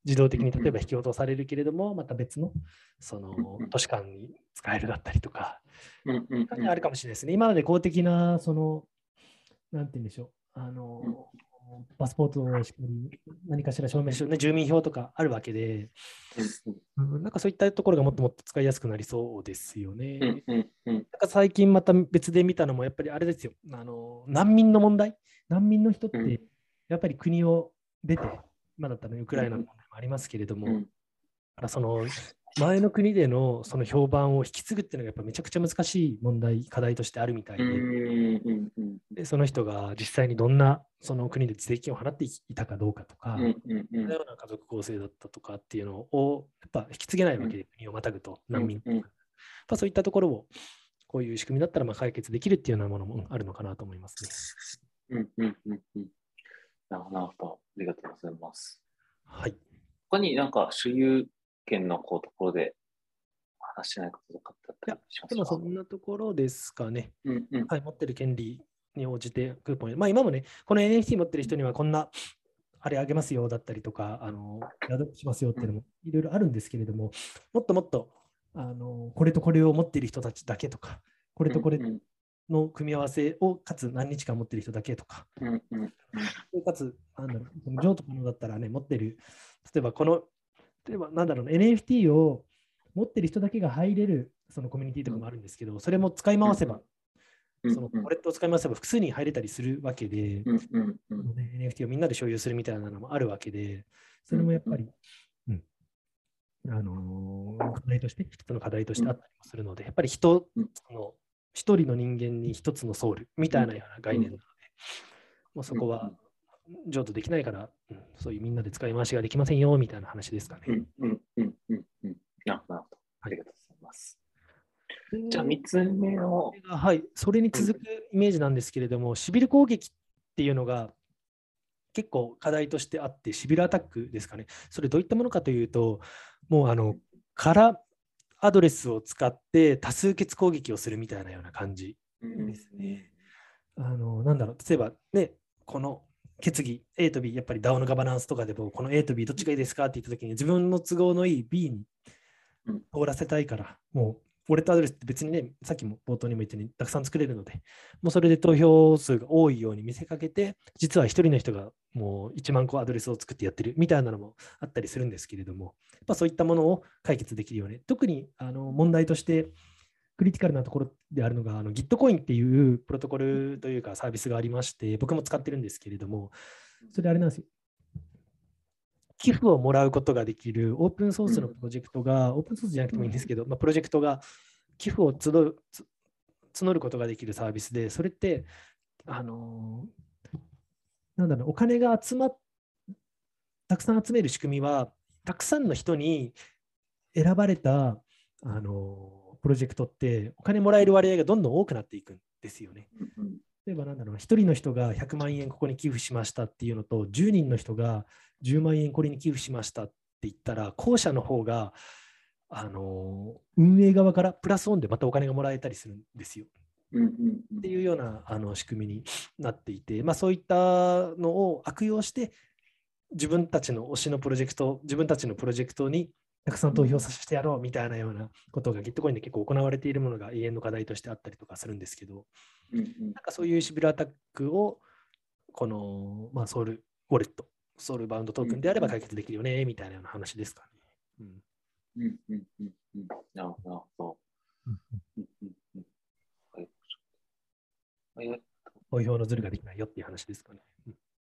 自動的に例えば引き落とされるけれども、また別のそのうん都市間に使えるだったりとか、あるかもしれないですね。今まで公的な、その、なんて言うんでしょう、あの、パスポートをしっかり何かしら証明書、ね、住民票とかあるわけで、うん。なんかそういったところがもっともっと使いやすくなりそうですよね。うんうんうん。なんか最近また別で見たのも、やっぱりあれですよ、あの難民の問題？難民の人っうん。て、やっぱり国を出て、今だったらウクライナの問題もありますけれども、うん。その前の国でのその評判を引き継ぐっていうのがやっぱめちゃくちゃ難しい問題、課題としてあるみたいで、うんうんうんでその人が実際にどんなその国で税金を払っていたかどうかとか、うんうんうんどのような家族構成だったとかっていうのをやっぱ引き継げないわけで、国をまたぐと難民とか、うんそういったところをこういう仕組みだったらまあ解決できるっていうようなものもあるのかなと思いますね。うんうんうんうんなるほど。ありがとうございます。はい。他になんか所有権のこうところで話しないこととかってあったりしますか？でもそんなところですかね。うんうん。はい、持ってる権利に応じてクーポン、まあ今もね、この NFT 持ってる人にはこんなあれあげますよだったりとか、あの、アドプしますよっていうのもいろいろあるんですけれども、もっともっと、あの、これとこれを持っている人たちだけとか、これとこれうんの組み合わせをかつ何日間持ってる人だけとか、うんうんでかつ、なんだろう、譲渡可能だったらね、持ってる、例えばこの、例えばなんだろうな、NFT を持ってる人だけが入れるそのコミュニティとかもあるんですけど、それも使い回せば、うん。そのウォレットを使い回せば複数人入れたりするわけで、NFT をみんなで所有するみたいなのもあるわけで、それもやっぱり、うん。あのー課題として、一つの課題としてあったりもするので、やっぱり人うん。その一人の人間に一つのソウルみたいなような概念なので、もうそこは譲渡できないから、うんそういうみんなで使い回しができませんよみたいな話ですかね。うんうんうんうんうんなるほど。ありがとうございます。じゃあで3つ目のはい、それに続くイメージなんですけれども、シビル攻撃っていうのが結構課題としてあって、シビルアタックですかね。それどういったものかというと、もうあの、空アドレスを使って多数決攻撃をするみたいなような感じうんですね。あの、なんだろう、例えばね、この決議 A と B、やっぱり DAO のガバナンスとかでも、この A と B どっちがいいですかって言ったときに、自分の都合のいい B にうん。通らせたいから、もう、ウォレットアドレスって別にね、さっきも冒頭にも言ったようにたくさん作れるので、もうそれで投票数が多いように見せかけて、実は一人の人がもう1万個アドレスを作ってやってるみたいなのもあったりするんですけれども、やっぱそういったものを解決できるように、特にあの問題としてクリティカルなところであるのが、あの Gitcoin っていうプロトコルというかサービスがありまして、僕も使ってるんですけれども、それあれなんですよ。寄付をもらうことができるオープンソースのプロジェクトが、オープンソースじゃなくてもいいんですけど、まあ、プロジェクトが寄付を募募ることができるサービスで、それって、あのーなんだろう、お金が集まっ、たくさん集める仕組みは、たくさんの人に選ばれた、あのープロジェクトって、お金もらえる割合がどんどん多くなっていくんですよね。うん例えばなんだろうな、1人の人が100万円ここに寄付しましたっていうのと、10人の人が10万円これに寄付しましたって言ったら、後者の方が、あの運営側からプラスオンでまたお金がもらえたりするんですよ。っていうようなあの仕組みになっていて、まあ、そういったのを悪用して自分たちの推しのプロジェクト、自分たちのプロジェクトにたくさん投票させてやろうみたいなようなことが Gitcoin で結構行われているものが永遠の課題としてあったりとかするんですけど、なんかそういうシビルアタックをこの、まあ、ソウルウォレット、ソウルバウンドトークンであれば解決できるよねみたいなような話ですかね。うんうんうんうんうん、なるほど。投票のズルができないよっていう話ですかね。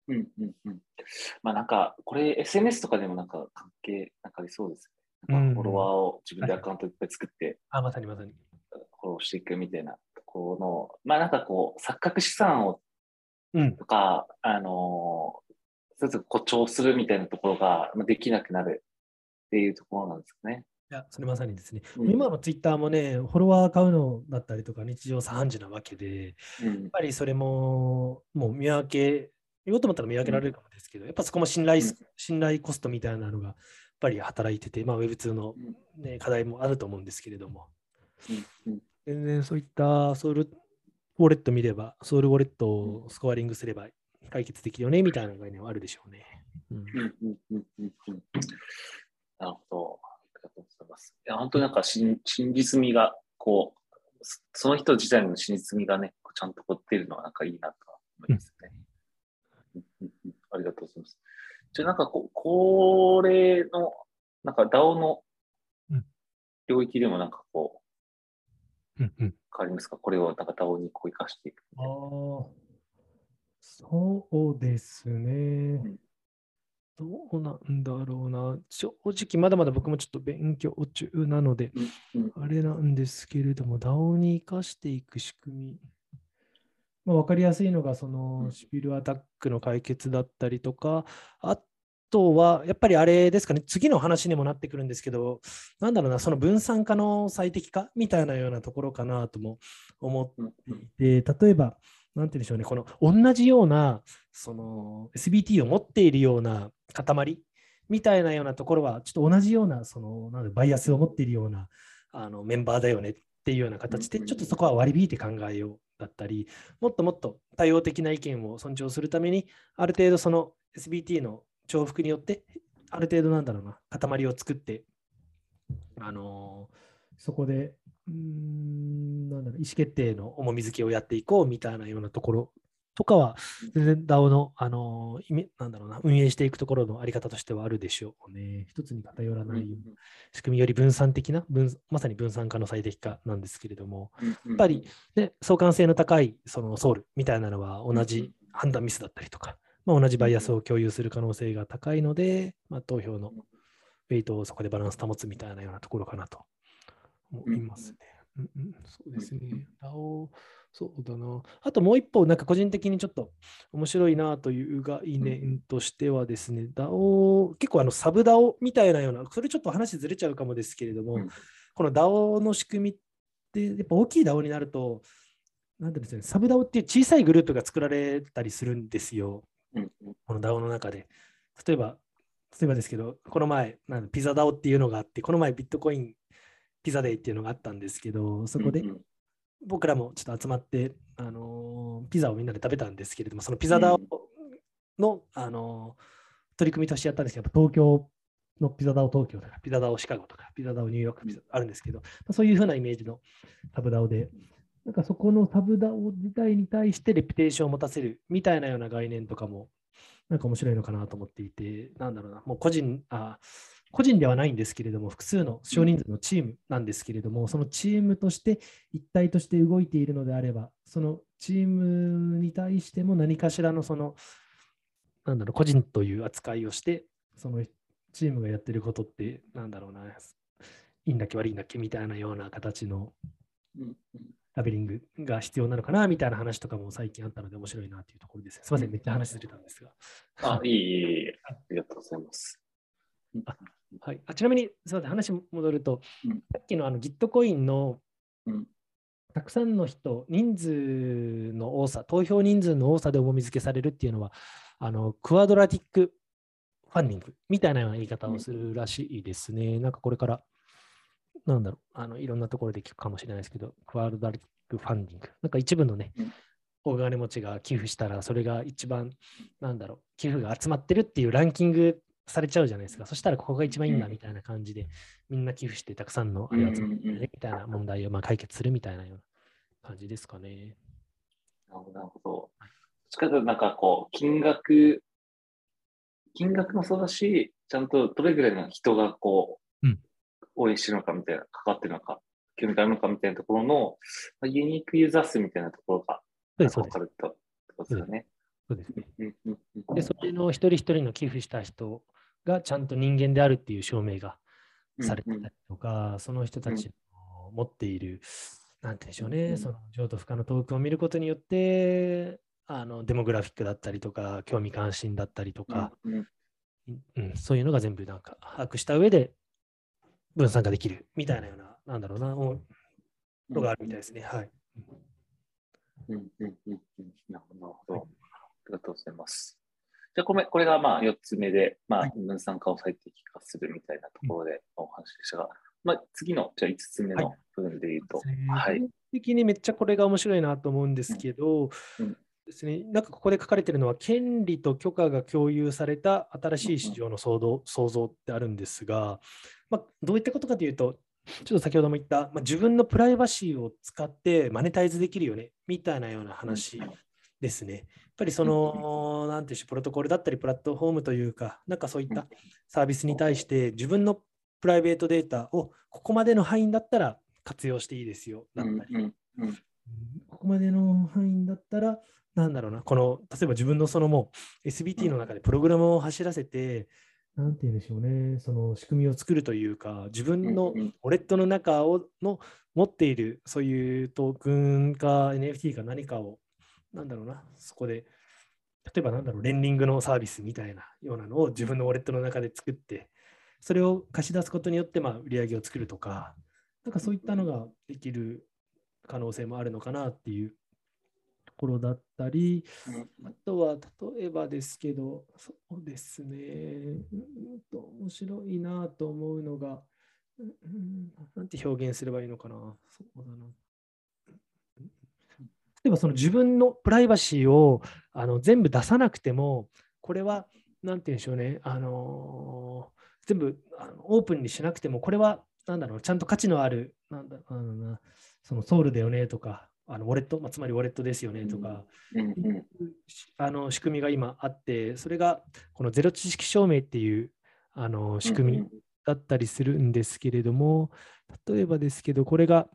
うんうんうん。まあなんか、これ SNS とかでもなんか関係なんかありそうですね。なん。かフォロワーを自分でアカウントいっぱい作って、あ、まさにまさに。フォローしていくみたいなところの、まあなんかこう、錯覚資産を、とか、うん、あのそれぞれ誇張するみたいなところができなくなるっていうところなんですかね。いや、それまさにですね。うん、今のツイッターもね、フォロワー買うのだったりとか、日常茶飯事なわけで、うん、やっぱりそれも、もう見分け、言おうと思ったら見分けられるかもですけど、やっぱそこも信頼、信頼コストみたいなのが、ぱり働いてて、まあ、Web2 の、ね、課題もあると思うんですけれども、全然そういったソウルウォレット見れば、ソウルウォレットをスコアリングすれば解決できるよねみたいな概念はあるでしょうね。なるほど。ありがとうございます。いや、本当になんか真真実味が、こう、その人自体の真実味がね、ちゃんとこっているのはなんかいいなと思いますね。うん、ありがとうございます。じゃあなんかこう、これの、なんか DAO の領域でもなんかこう、うんうん、変わりますか？これをなんか DAO にこう生かしていく。ああ、そうですね。うんどうなんだろうな。正直、まだまだ僕もちょっと勉強中なので、あれなんですけれども、DAO に生かしていく仕組み。まあ、分かりやすいのが、そのシビルアタックの解決だったりとか、あとは、やっぱりあれですかね、次の話にもなってくるんですけど、なんだろうな、その分散化の最適化みたいなようなところかなとも思っていて、例えば、なんて言うんでしょうね、この同じようなその SBT を持っているような塊みたいなようなところは、ちょっと同じようなそのなんバイアスを持っているようなあのメンバーだよねっていうような形で、ちょっとそこは割り引いて考えようだったり、もっともっと多様的な意見を尊重するために、ある程度その SBT の重複によって、ある程度なんだろうな、塊を作って、あのー、そこでうんなんだろう意思決定の重み付けをやっていこうみたいなようなところとかは、全然 DAO の、あのなんだろうな、運営していくところのあり方としてはあるでしょうね。一つに偏らない仕組みより分散的な分、まさに分散化の最適化なんですけれども、やっぱり、ね、相関性の高いそのソウルみたいなのは同じ判断ミスだったりとか、まあ、同じバイアスを共有する可能性が高いので、まあ、投票のウェイトをそこでバランス保つみたいなようなところかなと思いますね。うんうん、そうですね。DAO、そうだな。あともう一方、なんか個人的にちょっと面白いなという概念としてはですね、DAO、結構あのサブ DAO みたいなような、それちょっと話ずれちゃうかもですけれども、うん、この DAO の仕組みって、やっぱ大きい DAO になると、なんていうんですね、サブ DAO っていう小さいグループが作られたりするんですよ。うん、この DAO の中で。例えば、例えばですけど、この前、なんピザ DAO っていうのがあって、この前ビットコインピザデーっていうのがあったんですけど、そこで僕らもちょっと集まって、あのピザをみんなで食べたんですけれども、その Pizza DAO の、あの取り組みとしてやったんですけど、東京の Pizza DAO 東京とか、 Pizza DAO シカゴとか、 Pizza DAO ニューヨークピザあるんですけど、そういうふうなイメージのサブ DAO で、なんかそこのサブ DAO 自体に対してレピュテーションを持たせるみたいなような概念とかも、なんか面白いのかなと思っていて、なんだろうな、もう個人、あ個人ではないんですけれども、複数の少人数のチームなんですけれども、そのチームとして一体として動いているのであれば、そのチームに対しても何かしらのその、なんだろう、個人という扱いをして、そのチームがやってることって、なんだろうな、いいんだっけ悪いんだっけみたいなような形のラベリングが必要なのかなみたいな話とかも最近あったので面白いなというところです。すみません、めっちゃ話ずれたんですが。あ、いい、いい、ありがとうございます。はい、あちなみに、すみません、話戻ると、うん、さっきのあの Gitcoin の、うん、たくさんの人、人数の多さ、投票人数の多さで重み付けされるっていうのは、あのクワドラティックファンディングみたいな言い方をするらしいですね。なんかこれから、なんだろう、あのいろんなところで聞くかもしれないですけど、クワドラティックファンディング。なんか一部のね、大金持ちが寄付したら、それが一番、なんだろう、寄付が集まってるっていうランキングされちゃうじゃないですか。そしたらここが一番いいんだみたいな感じで、みんな寄付してたくさんのあれ集まってみたいな問題をまあ解決するみたいなような感じですかね。なるほど。しかとなんかこう、金額、金額もそうだし、ちゃんとどれぐらいの人がこう、うん、応援してるのかみたいな、関わってるのか、興味があるのかみたいなところの、まあ、ユニークユーザー数みたいなところが分かるとことですよね。そうですね。で、それの一人一人の寄付した人がちゃんと人間であるっていう証明がされてたりとか、その人たちの持っている、なんていうんでしょうね、その譲渡不可のトークンを見ることによって、あのデモグラフィックだったりとか、興味関心だったりとか、うん、そういうのが全部なんか把握した上で分散ができるみたいなような、なんだろうな、のがあるみたいですね。はい。うんうんうんうん、なるほど。ありがとうございます。じゃあ、これこれがまあ4つ目で、まあ、分散化を最適化するみたいなところでお話でしたが、まあ、次のじゃあ5つ目の部分で言うと。はい。的にめっちゃこれが面白いなと思うんですけど、うん、ですね、なんかここで書かれているのは、権利と許可が共有された新しい市場の創造,、創造ってあるんですが、まあ、どういったことかというと、ちょっと先ほども言った、まあ、自分のプライバシーを使ってマネタイズできるよねみたいなような話ですね。やっぱりその、なんていうし、プロトコルだったり、プラットフォームというか、なんかそういったサービスに対して、自分のプライベートデータをここまでの範囲だったら活用していいですよ、だったり、ここまでの範囲だったら、なんだろうな、この、例えば自分のそのもう SBT の中でプログラムを走らせて、なんて言うんでしょうね、その仕組みを作るというか、自分のウォレットの中をの持っている、そういうトークンか NFT か何かを、なんだろうな、そこで、例えばなんだろう、レンディングのサービスみたいなようなのを自分のウォレットの中で作って、それを貸し出すことによって、まあ、売り上げを作るとか、なんかそういったのができる可能性もあるのかなっていうところだったり、あとは例えばですけど、そうですね、うんと面白いなと思うのが、うん、なんて表現すればいいのかな。そうだな例えばその自分のプライバシーをあの全部出さなくても、これは、なんて言うんでしょうね、あのー、全部オープンにしなくても、これは、なんだろう、ちゃんと価値のある、なんだろうな、そのソウルだよねとか、あのウォレット、まあ、つまりウォレットですよねとか、あの仕組みが今あって、それがこのゼロ知識証明っていうあの仕組みだったりするんですけれども、例えばですけど、これが、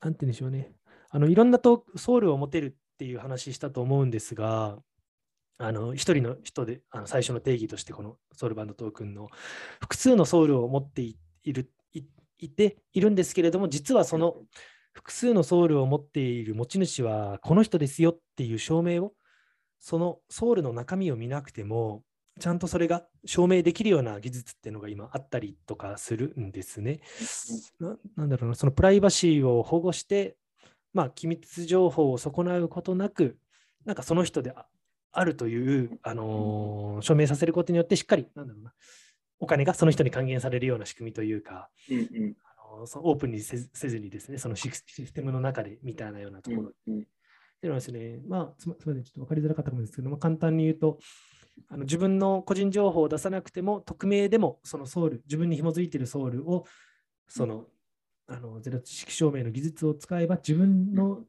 なんて言うんでしょうね、あのいろんなとソウルを持てるっていう話したと思うんですが、あの一人の人であの最初の定義として、このソウルバンドトークンの複数のソウルを持っているいいているんですけれども、実はその複数のソウルを持っている持ち主はこの人ですよっていう証明をそのソウルの中身を見なくてもちゃんとそれが証明できるような技術っていうのが今あったりとかするんですね。ななんだろうな、そのプライバシーを保護して、まあ、機密情報を損なうことなく、なんかその人であるという、あのー、証明させることによって、しっかり、なんだろうな、お金がその人に還元されるような仕組みというか、うんうんそのオープンにせずにですね、そのシステムの中でみたいなようなところ。うんうん、っていうのはですね、まあ、すみません、ちょっと分かりづらかったかもですけど、まあ、簡単に言うと、あの自分の個人情報を出さなくても、匿名でもそのソウル、自分に紐づいているソウルを、その、うん、あのゼロ知識証明の技術を使えば、自分の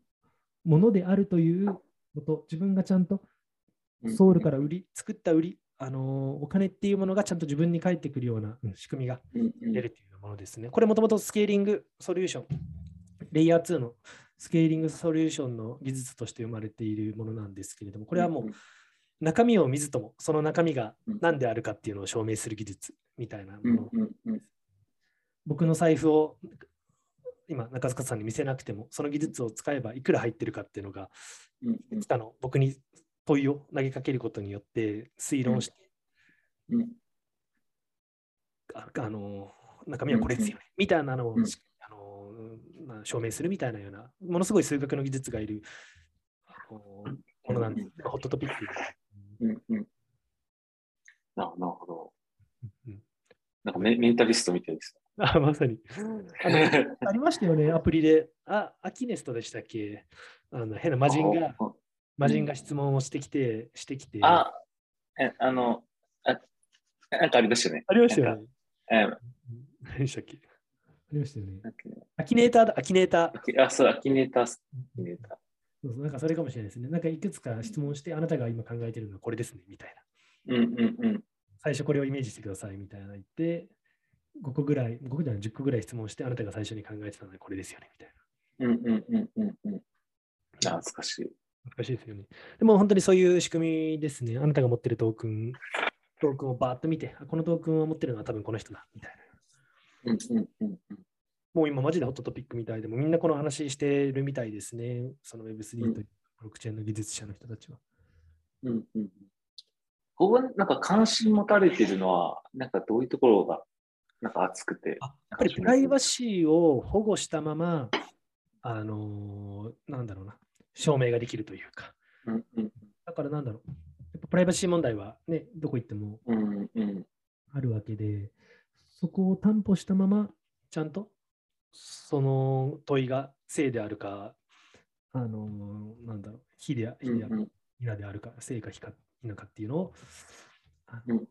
ものであるということ、自分がちゃんとソウルから売り、作った売り、あのお金っていうものがちゃんと自分に返ってくるような、うん、仕組みが出るというものですね。これもともとスケーリングソリューション、レイヤー2のスケーリングソリューションの技術として生まれているものなんですけれども、これはもう中身を見ずとも、その中身が何であるかっていうのを証明する技術みたいなもの。僕の財布を今、中塚さんに見せなくても、その技術を使えばいくら入ってるかっていうのが、いつかの僕に問いを投げかけることによって推論して、ああの中身はこれですよね、みたいなのを、あのまあ、証明するみたいなような、ものすごい数学の技術がいるものなんです、ホットトピック。うんうん、なるほど。うん、なんかメメンタリストみたいです。あ、まさに。[laughs] あのありましたよね、アプリで。あ、アキネストでしたっけ？あの変な魔人が、魔人が質問をしてきて、してきて。あ、えあの、あなんかありましたね。ありましたよね。え何でしたっけ？ありましたよね。アキネーターだ、アキネーター。あ、そう、アキネーター。アキネーターそうそうなんかそれかもしれないですね。なんかいくつか質問して、あなたが今考えているのはこれですね、みたいな。うんうんうん。最初これをイメージしてくださいみたいな言って、5個ぐらい、5個じゃない10個ぐらい質問して、あなたが最初に考えてたのはこれですよね、みたいな。うんうんうんうんうん。懐かしい。懐かしいですよね。でも本当にそういう仕組みですね。あなたが持ってるトークン、トークンをバーッと見て、このトークンを持ってるのは多分この人だ、みたいな。うんうんうんうん。もう今マジでホットトピックみたいで、もみんなこの話してるみたいですね。その Web3 とブロックチェーンの技術者の人たちは。うんうん。ここなんか関心持たれてるのは、なんかどういうところがなんか熱くて。やっぱりプライバシーを保護したまま、あのー、なんだろうな、証明ができるというか。うんうん、だからなんだろう、やっぱプライバシー問題はね、どこ行ってもあるわけで、うんうん、そこを担保したまま、ちゃんとその問いが正であるか、あのー、なんだろう、非である、否であるか、正か非か否かっていうのを、あのうん、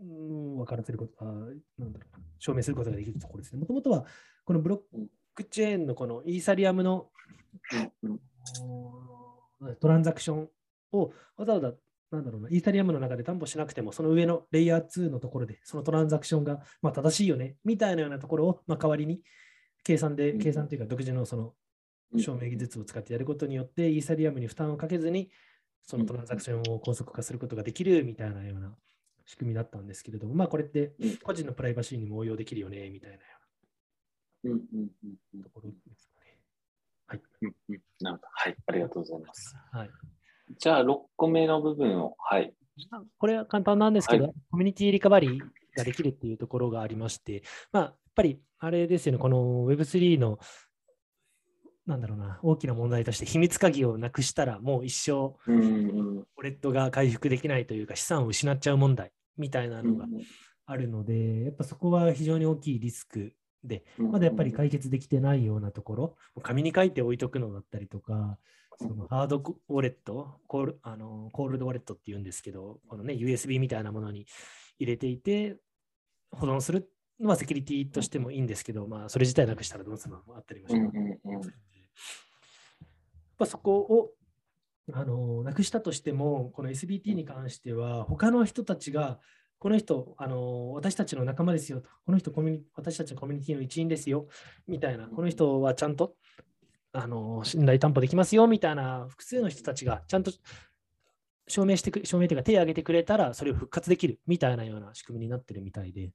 分からせること、あなんだろう証明することができるところですね。もともとは、このブロックチェーンのこのイーサリアムの、トランザクションをわざわざなんだろうな、イーサリアムの中で担保しなくても、その上のレイヤー2のところで、そのトランザクションがまあ正しいよね、みたいなようなところを、まあ、代わりに計算で、計算というか独自のその証明技術を使ってやることによって、イーサリアムに負担をかけずに、そのトランザクションを高速化することができるみたいなような仕組みだったんですけれども、まあこれって個人のプライバシーにも応用できるよね、みたいなようなところですかね。はい。なるほど。はい。ありがとうございます。はい。じゃあ、6個目の部分を、はい。これは簡単なんですけど、はい、コミュニティリカバリーができるっていうところがありまして、まあ、やっぱりあれですよね、この Web3 のなんだろうな、大きな問題として秘密鍵をなくしたらもう一生、ウォレットが回復できないというか資産を失っちゃう問題みたいなのがあるので、やっぱそこは非常に大きいリスクで、まだやっぱり解決できてないようなところ、紙に書いて置いとくのだったりとか、そのハードウォレットコールあの、コールドウォレットっていうんですけど、このね、USB みたいなものに入れていて、保存するのはセキュリティとしてもいいんですけど、まあ、それ自体なくしたらどうするのもあったりもします。ぱそこをあのなくしたとしても、この SBT に関しては、他の人たちが、この人、あの私たちの仲間ですよと、この人コミュニ、私たちのコミュニティの一員ですよ、みたいな、この人はちゃんとあの信頼担保できますよみたいな複数の人たちがちゃんと証明してく証明というか手を挙げてくれたらそれを復活できるみたいなような仕組みになってるみたいで、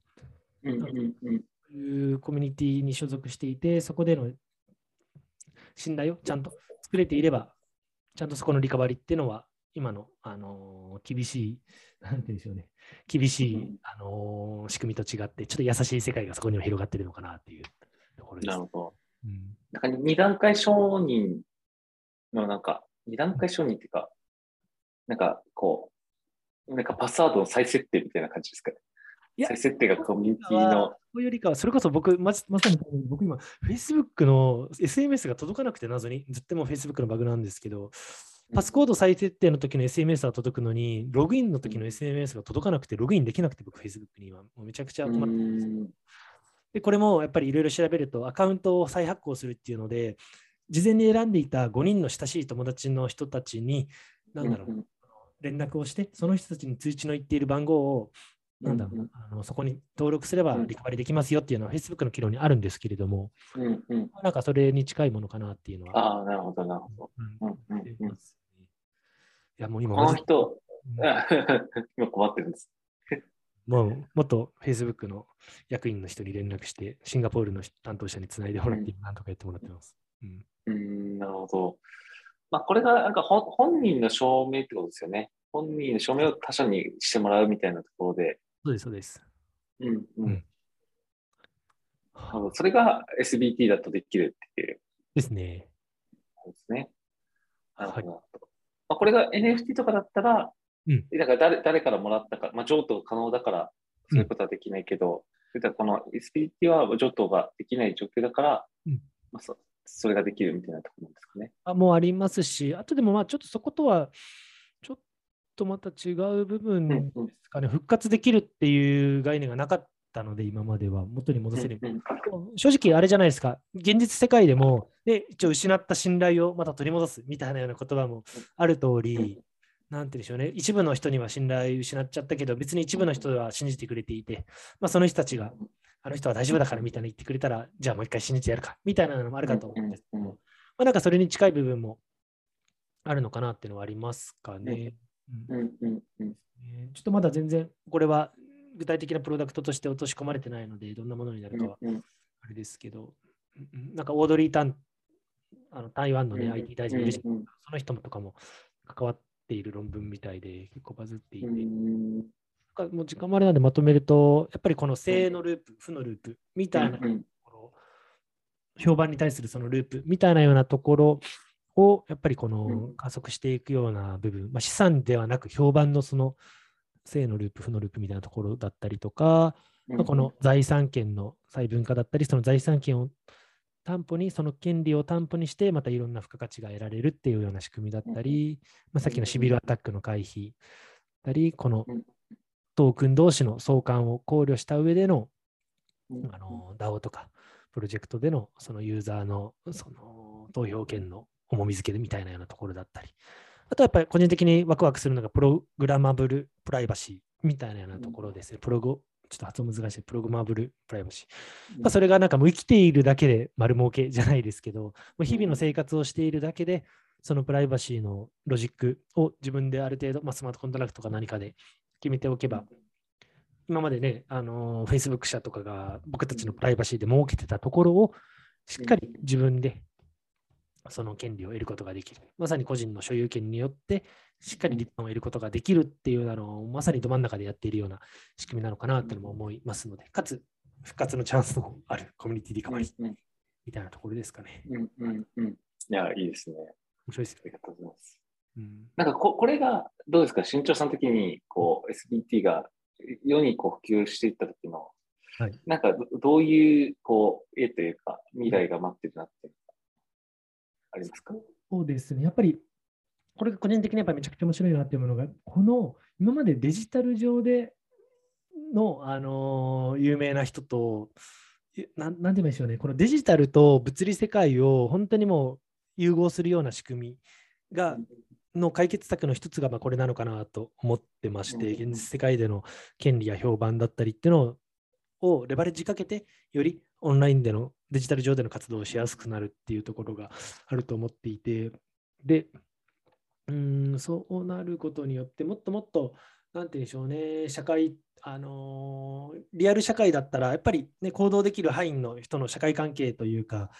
うんうんうん、いうコミュニティに所属していてそこでの信頼をちゃんと作れていればちゃんとそこのリカバリーっていうのは今の、あのー、厳しい、なんて言うんでしょうね、厳しい、あのー、仕組みと違って、ちょっと優しい世界がそこには広がってるのかなっていうところです。なるほど。うん、なんか二段階承認のなんか、二段階承認っていうか、なんかこう、なんかパスワードの再設定みたいな感じですかね。再設定がコミュニティの。というよりかは、それこそ僕、ままさに僕今、Facebook の SMS が届かなくて謎に、ずっとも Facebook のバグなんですけど、パスコード再設定の時の SMS は届くのに、ログインの時の SMS が届かなくて、ログインできなくて、僕、Facebook にはもうめちゃくちゃ困ってます。で、これもやっぱりいろいろ調べると、アカウントを再発行するっていうので、事前に選んでいた5人の親しい友達の人たちに、なんだろう、連絡をして、その人たちに通知の言っている番号を、なんだろう、あのそこに登録すればリカバリーできますよっていうのは、Facebook の機能にあるんですけれども、うんうん、なんかそれに近いものかなっていうのは。ああ、なるほど、なるほど。いや、もう今、この人、[laughs] 今困ってるんです。もう、もっと Facebook の役員の人に連絡して、シンガポールの担当者につないでもらって、なんとかやってもらってます。うん、うん、なるほど。まあ、これがなんか本人の証明ってことですよね。本人の証明を他者にしてもらうみたいなところで。そうです、そうです。うん、うん。それが SBT だとできるっていう。ですね。ですね。なるほど。はい、まあ、これが NFT とかだったら、うん、だから誰誰からもらったか、まあ、譲渡可能だから、そういうことはできないけど、うん、この SBT は譲渡ができない状況だから、うん、まあ、そそれができるみたいなところですかね。あもうありますし、あとでもまあちょっとそことは、とまた違う部分ですかね、復活できるっていう概念がなかったので、今までは。元に戻せる、正直あれじゃないですか、現実世界でも、で一応失った信頼をまた取り戻すみたいなような言葉もある通り、なんてうんでしょうね、一部の人には信頼失っちゃったけど、別に一部の人は信じてくれていて、まあ、その人たちが、あの人は大丈夫だからみたいな言ってくれたら、じゃあもう一回信じてやるか。みたいなのもあるかと思うんです。けど、まあ、なんかそれに近い部分もあるのかなっていうのはありますかね。ちょっとまだ全然、これは具体的なプロダクトとして落とし込まれてないので、どんなものになるかはあれですけど、なんかオードリー・タン、あの台湾のね、IT 大臣いるし、その人もとかも関わっている論文みたいで結構バズっていて、もう時間もあれなんでまとめると、やっぱりこの正のループ、負のループみたいなところ、評判に対するそのループみたいなようなところをやっぱりこの加速していくような部分、まあ、資産ではなく評判のその正のループ、負のループみたいなところだったりとか、まあ、この財産権の細分化だったり、その財産権を担保に、その権利を担保にして、またいろんな付加価値が得られるっていうような仕組みだったり、まあ、さっきのシビルアタックの回避だったり、このトークン同士の相関を考慮した上でのあの DAO とかプロジェクトでのそのユーザーのその投票権の重み付けみたいなようなところだったり、あとやっぱり個人的にワクワクするのがプログラマブルプライバシーみたいなようなところですね。プログちょっと発音難しい、プログマブルプライバシー。まあ、それがなんかもう生きているだけで丸儲けじゃないですけど、もう日々の生活をしているだけで、そのプライバシーのロジックを自分である程度、まあ、スマートコントラクトか何かで決めておけば、今までね、あのー、Facebook 社とかが僕たちのプライバシーで儲けてたところを、しっかり自分でその権利を得ることができる。まさに個人の所有権によって、しっかりリターンを得ることができるっていうのを、まさにど真ん中でやっているような仕組みなのかなっていうのも思いますので、かつ、復活のチャンスのある community recoveryみたいなところですかね。うんうんうん。いや、いいですね。面白いですね。ありがとうございます。うん、なんかこ、これがどうですか、新潮さん的にこう SBT が世にこう普及していった時の、はい、なんかどういうこう絵というか未来が待ってるなってありますか？そうですね。やっぱり、これが個人的にやっぱりめちゃくちゃ面白いなっていうものが、この今までデジタル上での、あの有名な人と、ななんて言うんでしょうね、このデジタルと物理世界を本当にもう融合するような仕組みが、の解決策の一つがまあこれなのかなと思ってまして、現実世界での権利や評判だったりっていうのをレバレッジかけて、よりオンラインでのデジタル上での活動をしやすくなるっていうところがあると思っていて、で、うんそうなることによって、もっともっと、なんて言うんでしょうね、社会、あのー、リアル社会だったら、やっぱり、ね、行動できる範囲の人の社会関係というか、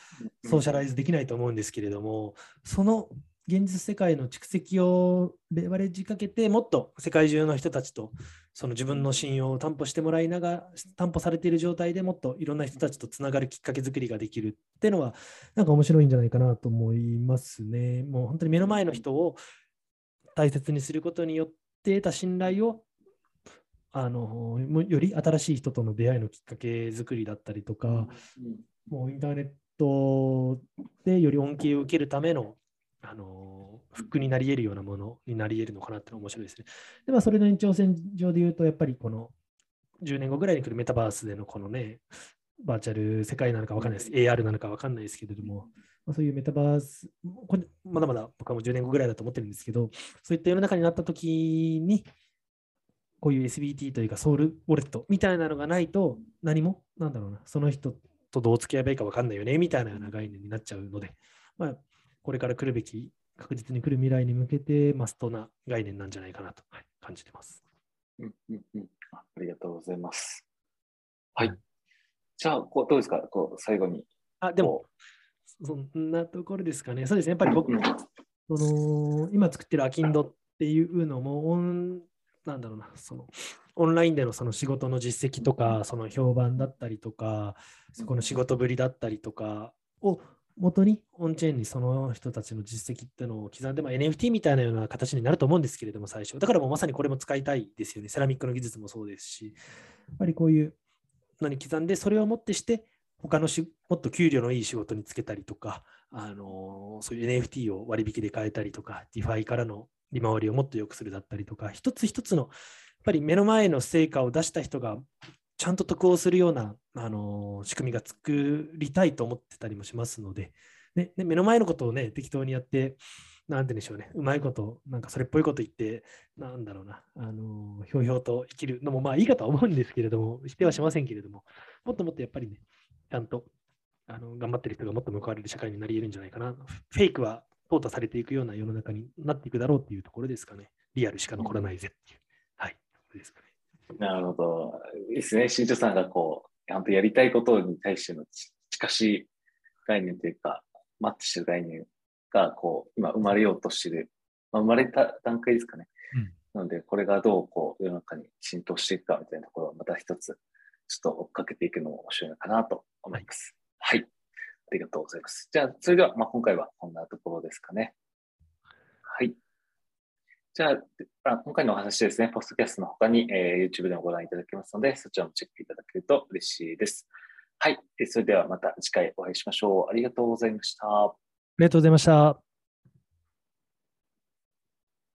ソーシャライズできないと思うんですけれども、その現実世界の蓄積をレバレッジかけて、もっと世界中の人たちとその自分の信用を担保してもらいながら、担保されている状態でもっといろんな人たちとつながるきっかけ作りができるっていうのは、なんか面白いんじゃないかなと思いますね。もう本当に目の前の人を大切にすることによって得た信頼をあのより新しい人との出会いのきっかけ作りだったりとか、もうインターネットでより恩恵を受けるためのあのフックになり得るようなものになり得るのかなって面白いですね。で、まあ、それの延長線上で言うと、やっぱりこの10年後ぐらいに来るメタバースでのこのね、バーチャル世界なのか分かんないです。AR なのか分かんないですけれども、まあ、そういうメタバース、これまだまだ僕はもう10年後ぐらいだと思ってるんですけど、そういった世の中になった時に、こういう SBT というかソウルウォレットみたいなのがないと、何も、なんだろうな、その人とどう付き合えばいいか分かんないよねみたいなような概念になっちゃうので、まあ、これから来るべき、確実に来る未来に向けてマストな概念なんじゃないかなと、はい、感じてます。うんうんうんあ。ありがとうございます。はい。じゃあ、こうどうですか？こう最後に。あ、でも、そんなところですかね。そうですね。やっぱり僕も、その今作ってるアキンドっていうのも、なんだろうな、そのオンラインでのその仕事の実績とか、その評判だったりとか、そこの仕事ぶりだったりとかを元に？オンチェーンにその人たちの実績っていうのを刻んで、まあ、NFT みたいなような形になると思うんですけれども、最初。だからもうまさにこれも使いたいですよね。セラミックの技術もそうですし、やっぱりこういうのに刻んで、それをもってして、他のしもっと給料のいい仕事につけたりとか、あのそういう NFT を割引で買えたりとか、DeFi からの利回りをもっと良くするだったりとか、一つ一つのやっぱり目の前の成果を出した人がちゃんと得をするような、あの仕組みが作りたいと思ってたりもしますので、ね、目の前のことをね、適当にやって、なんて言うんでしょうね、うまいこと、なんかそれっぽいこと言って、なんだろうな、あのひょうひょうと生きるのもまあいいかとは思うんですけれども、否定はしませんけれども、もっともっとやっぱりね、ちゃんとあの頑張ってる人がもっと報われる社会になり得るんじゃないかな。フェイクは淘汰されていくような世の中になっていくだろうっていうところですかね。リアルしか残らないぜっていう。はい。ですか。なるほど。いいですね。新庄さんがこう、ちゃんとやりたいことに対しての近しい概念というか、マッチしてる概念が、こう、今生まれようとしてる、まあ、生まれた段階ですかね。うん、なので、これがどう、こう、世の中に浸透していくかみたいなところをまた一つ、ちょっと追っかけていくのも面白いのかなと思います。はい、はい。ありがとうございます。じゃあ、それでは、まあ、今回はこんなところですかね。はい。じゃあ、今回のお話ですね、ポストキャストの他に、えー、YouTube でもご覧いただけますので、そちらもチェックいただけると嬉しいです。はい。それではまた次回お会いしましょう。ありがとうございました。ありがとうございました。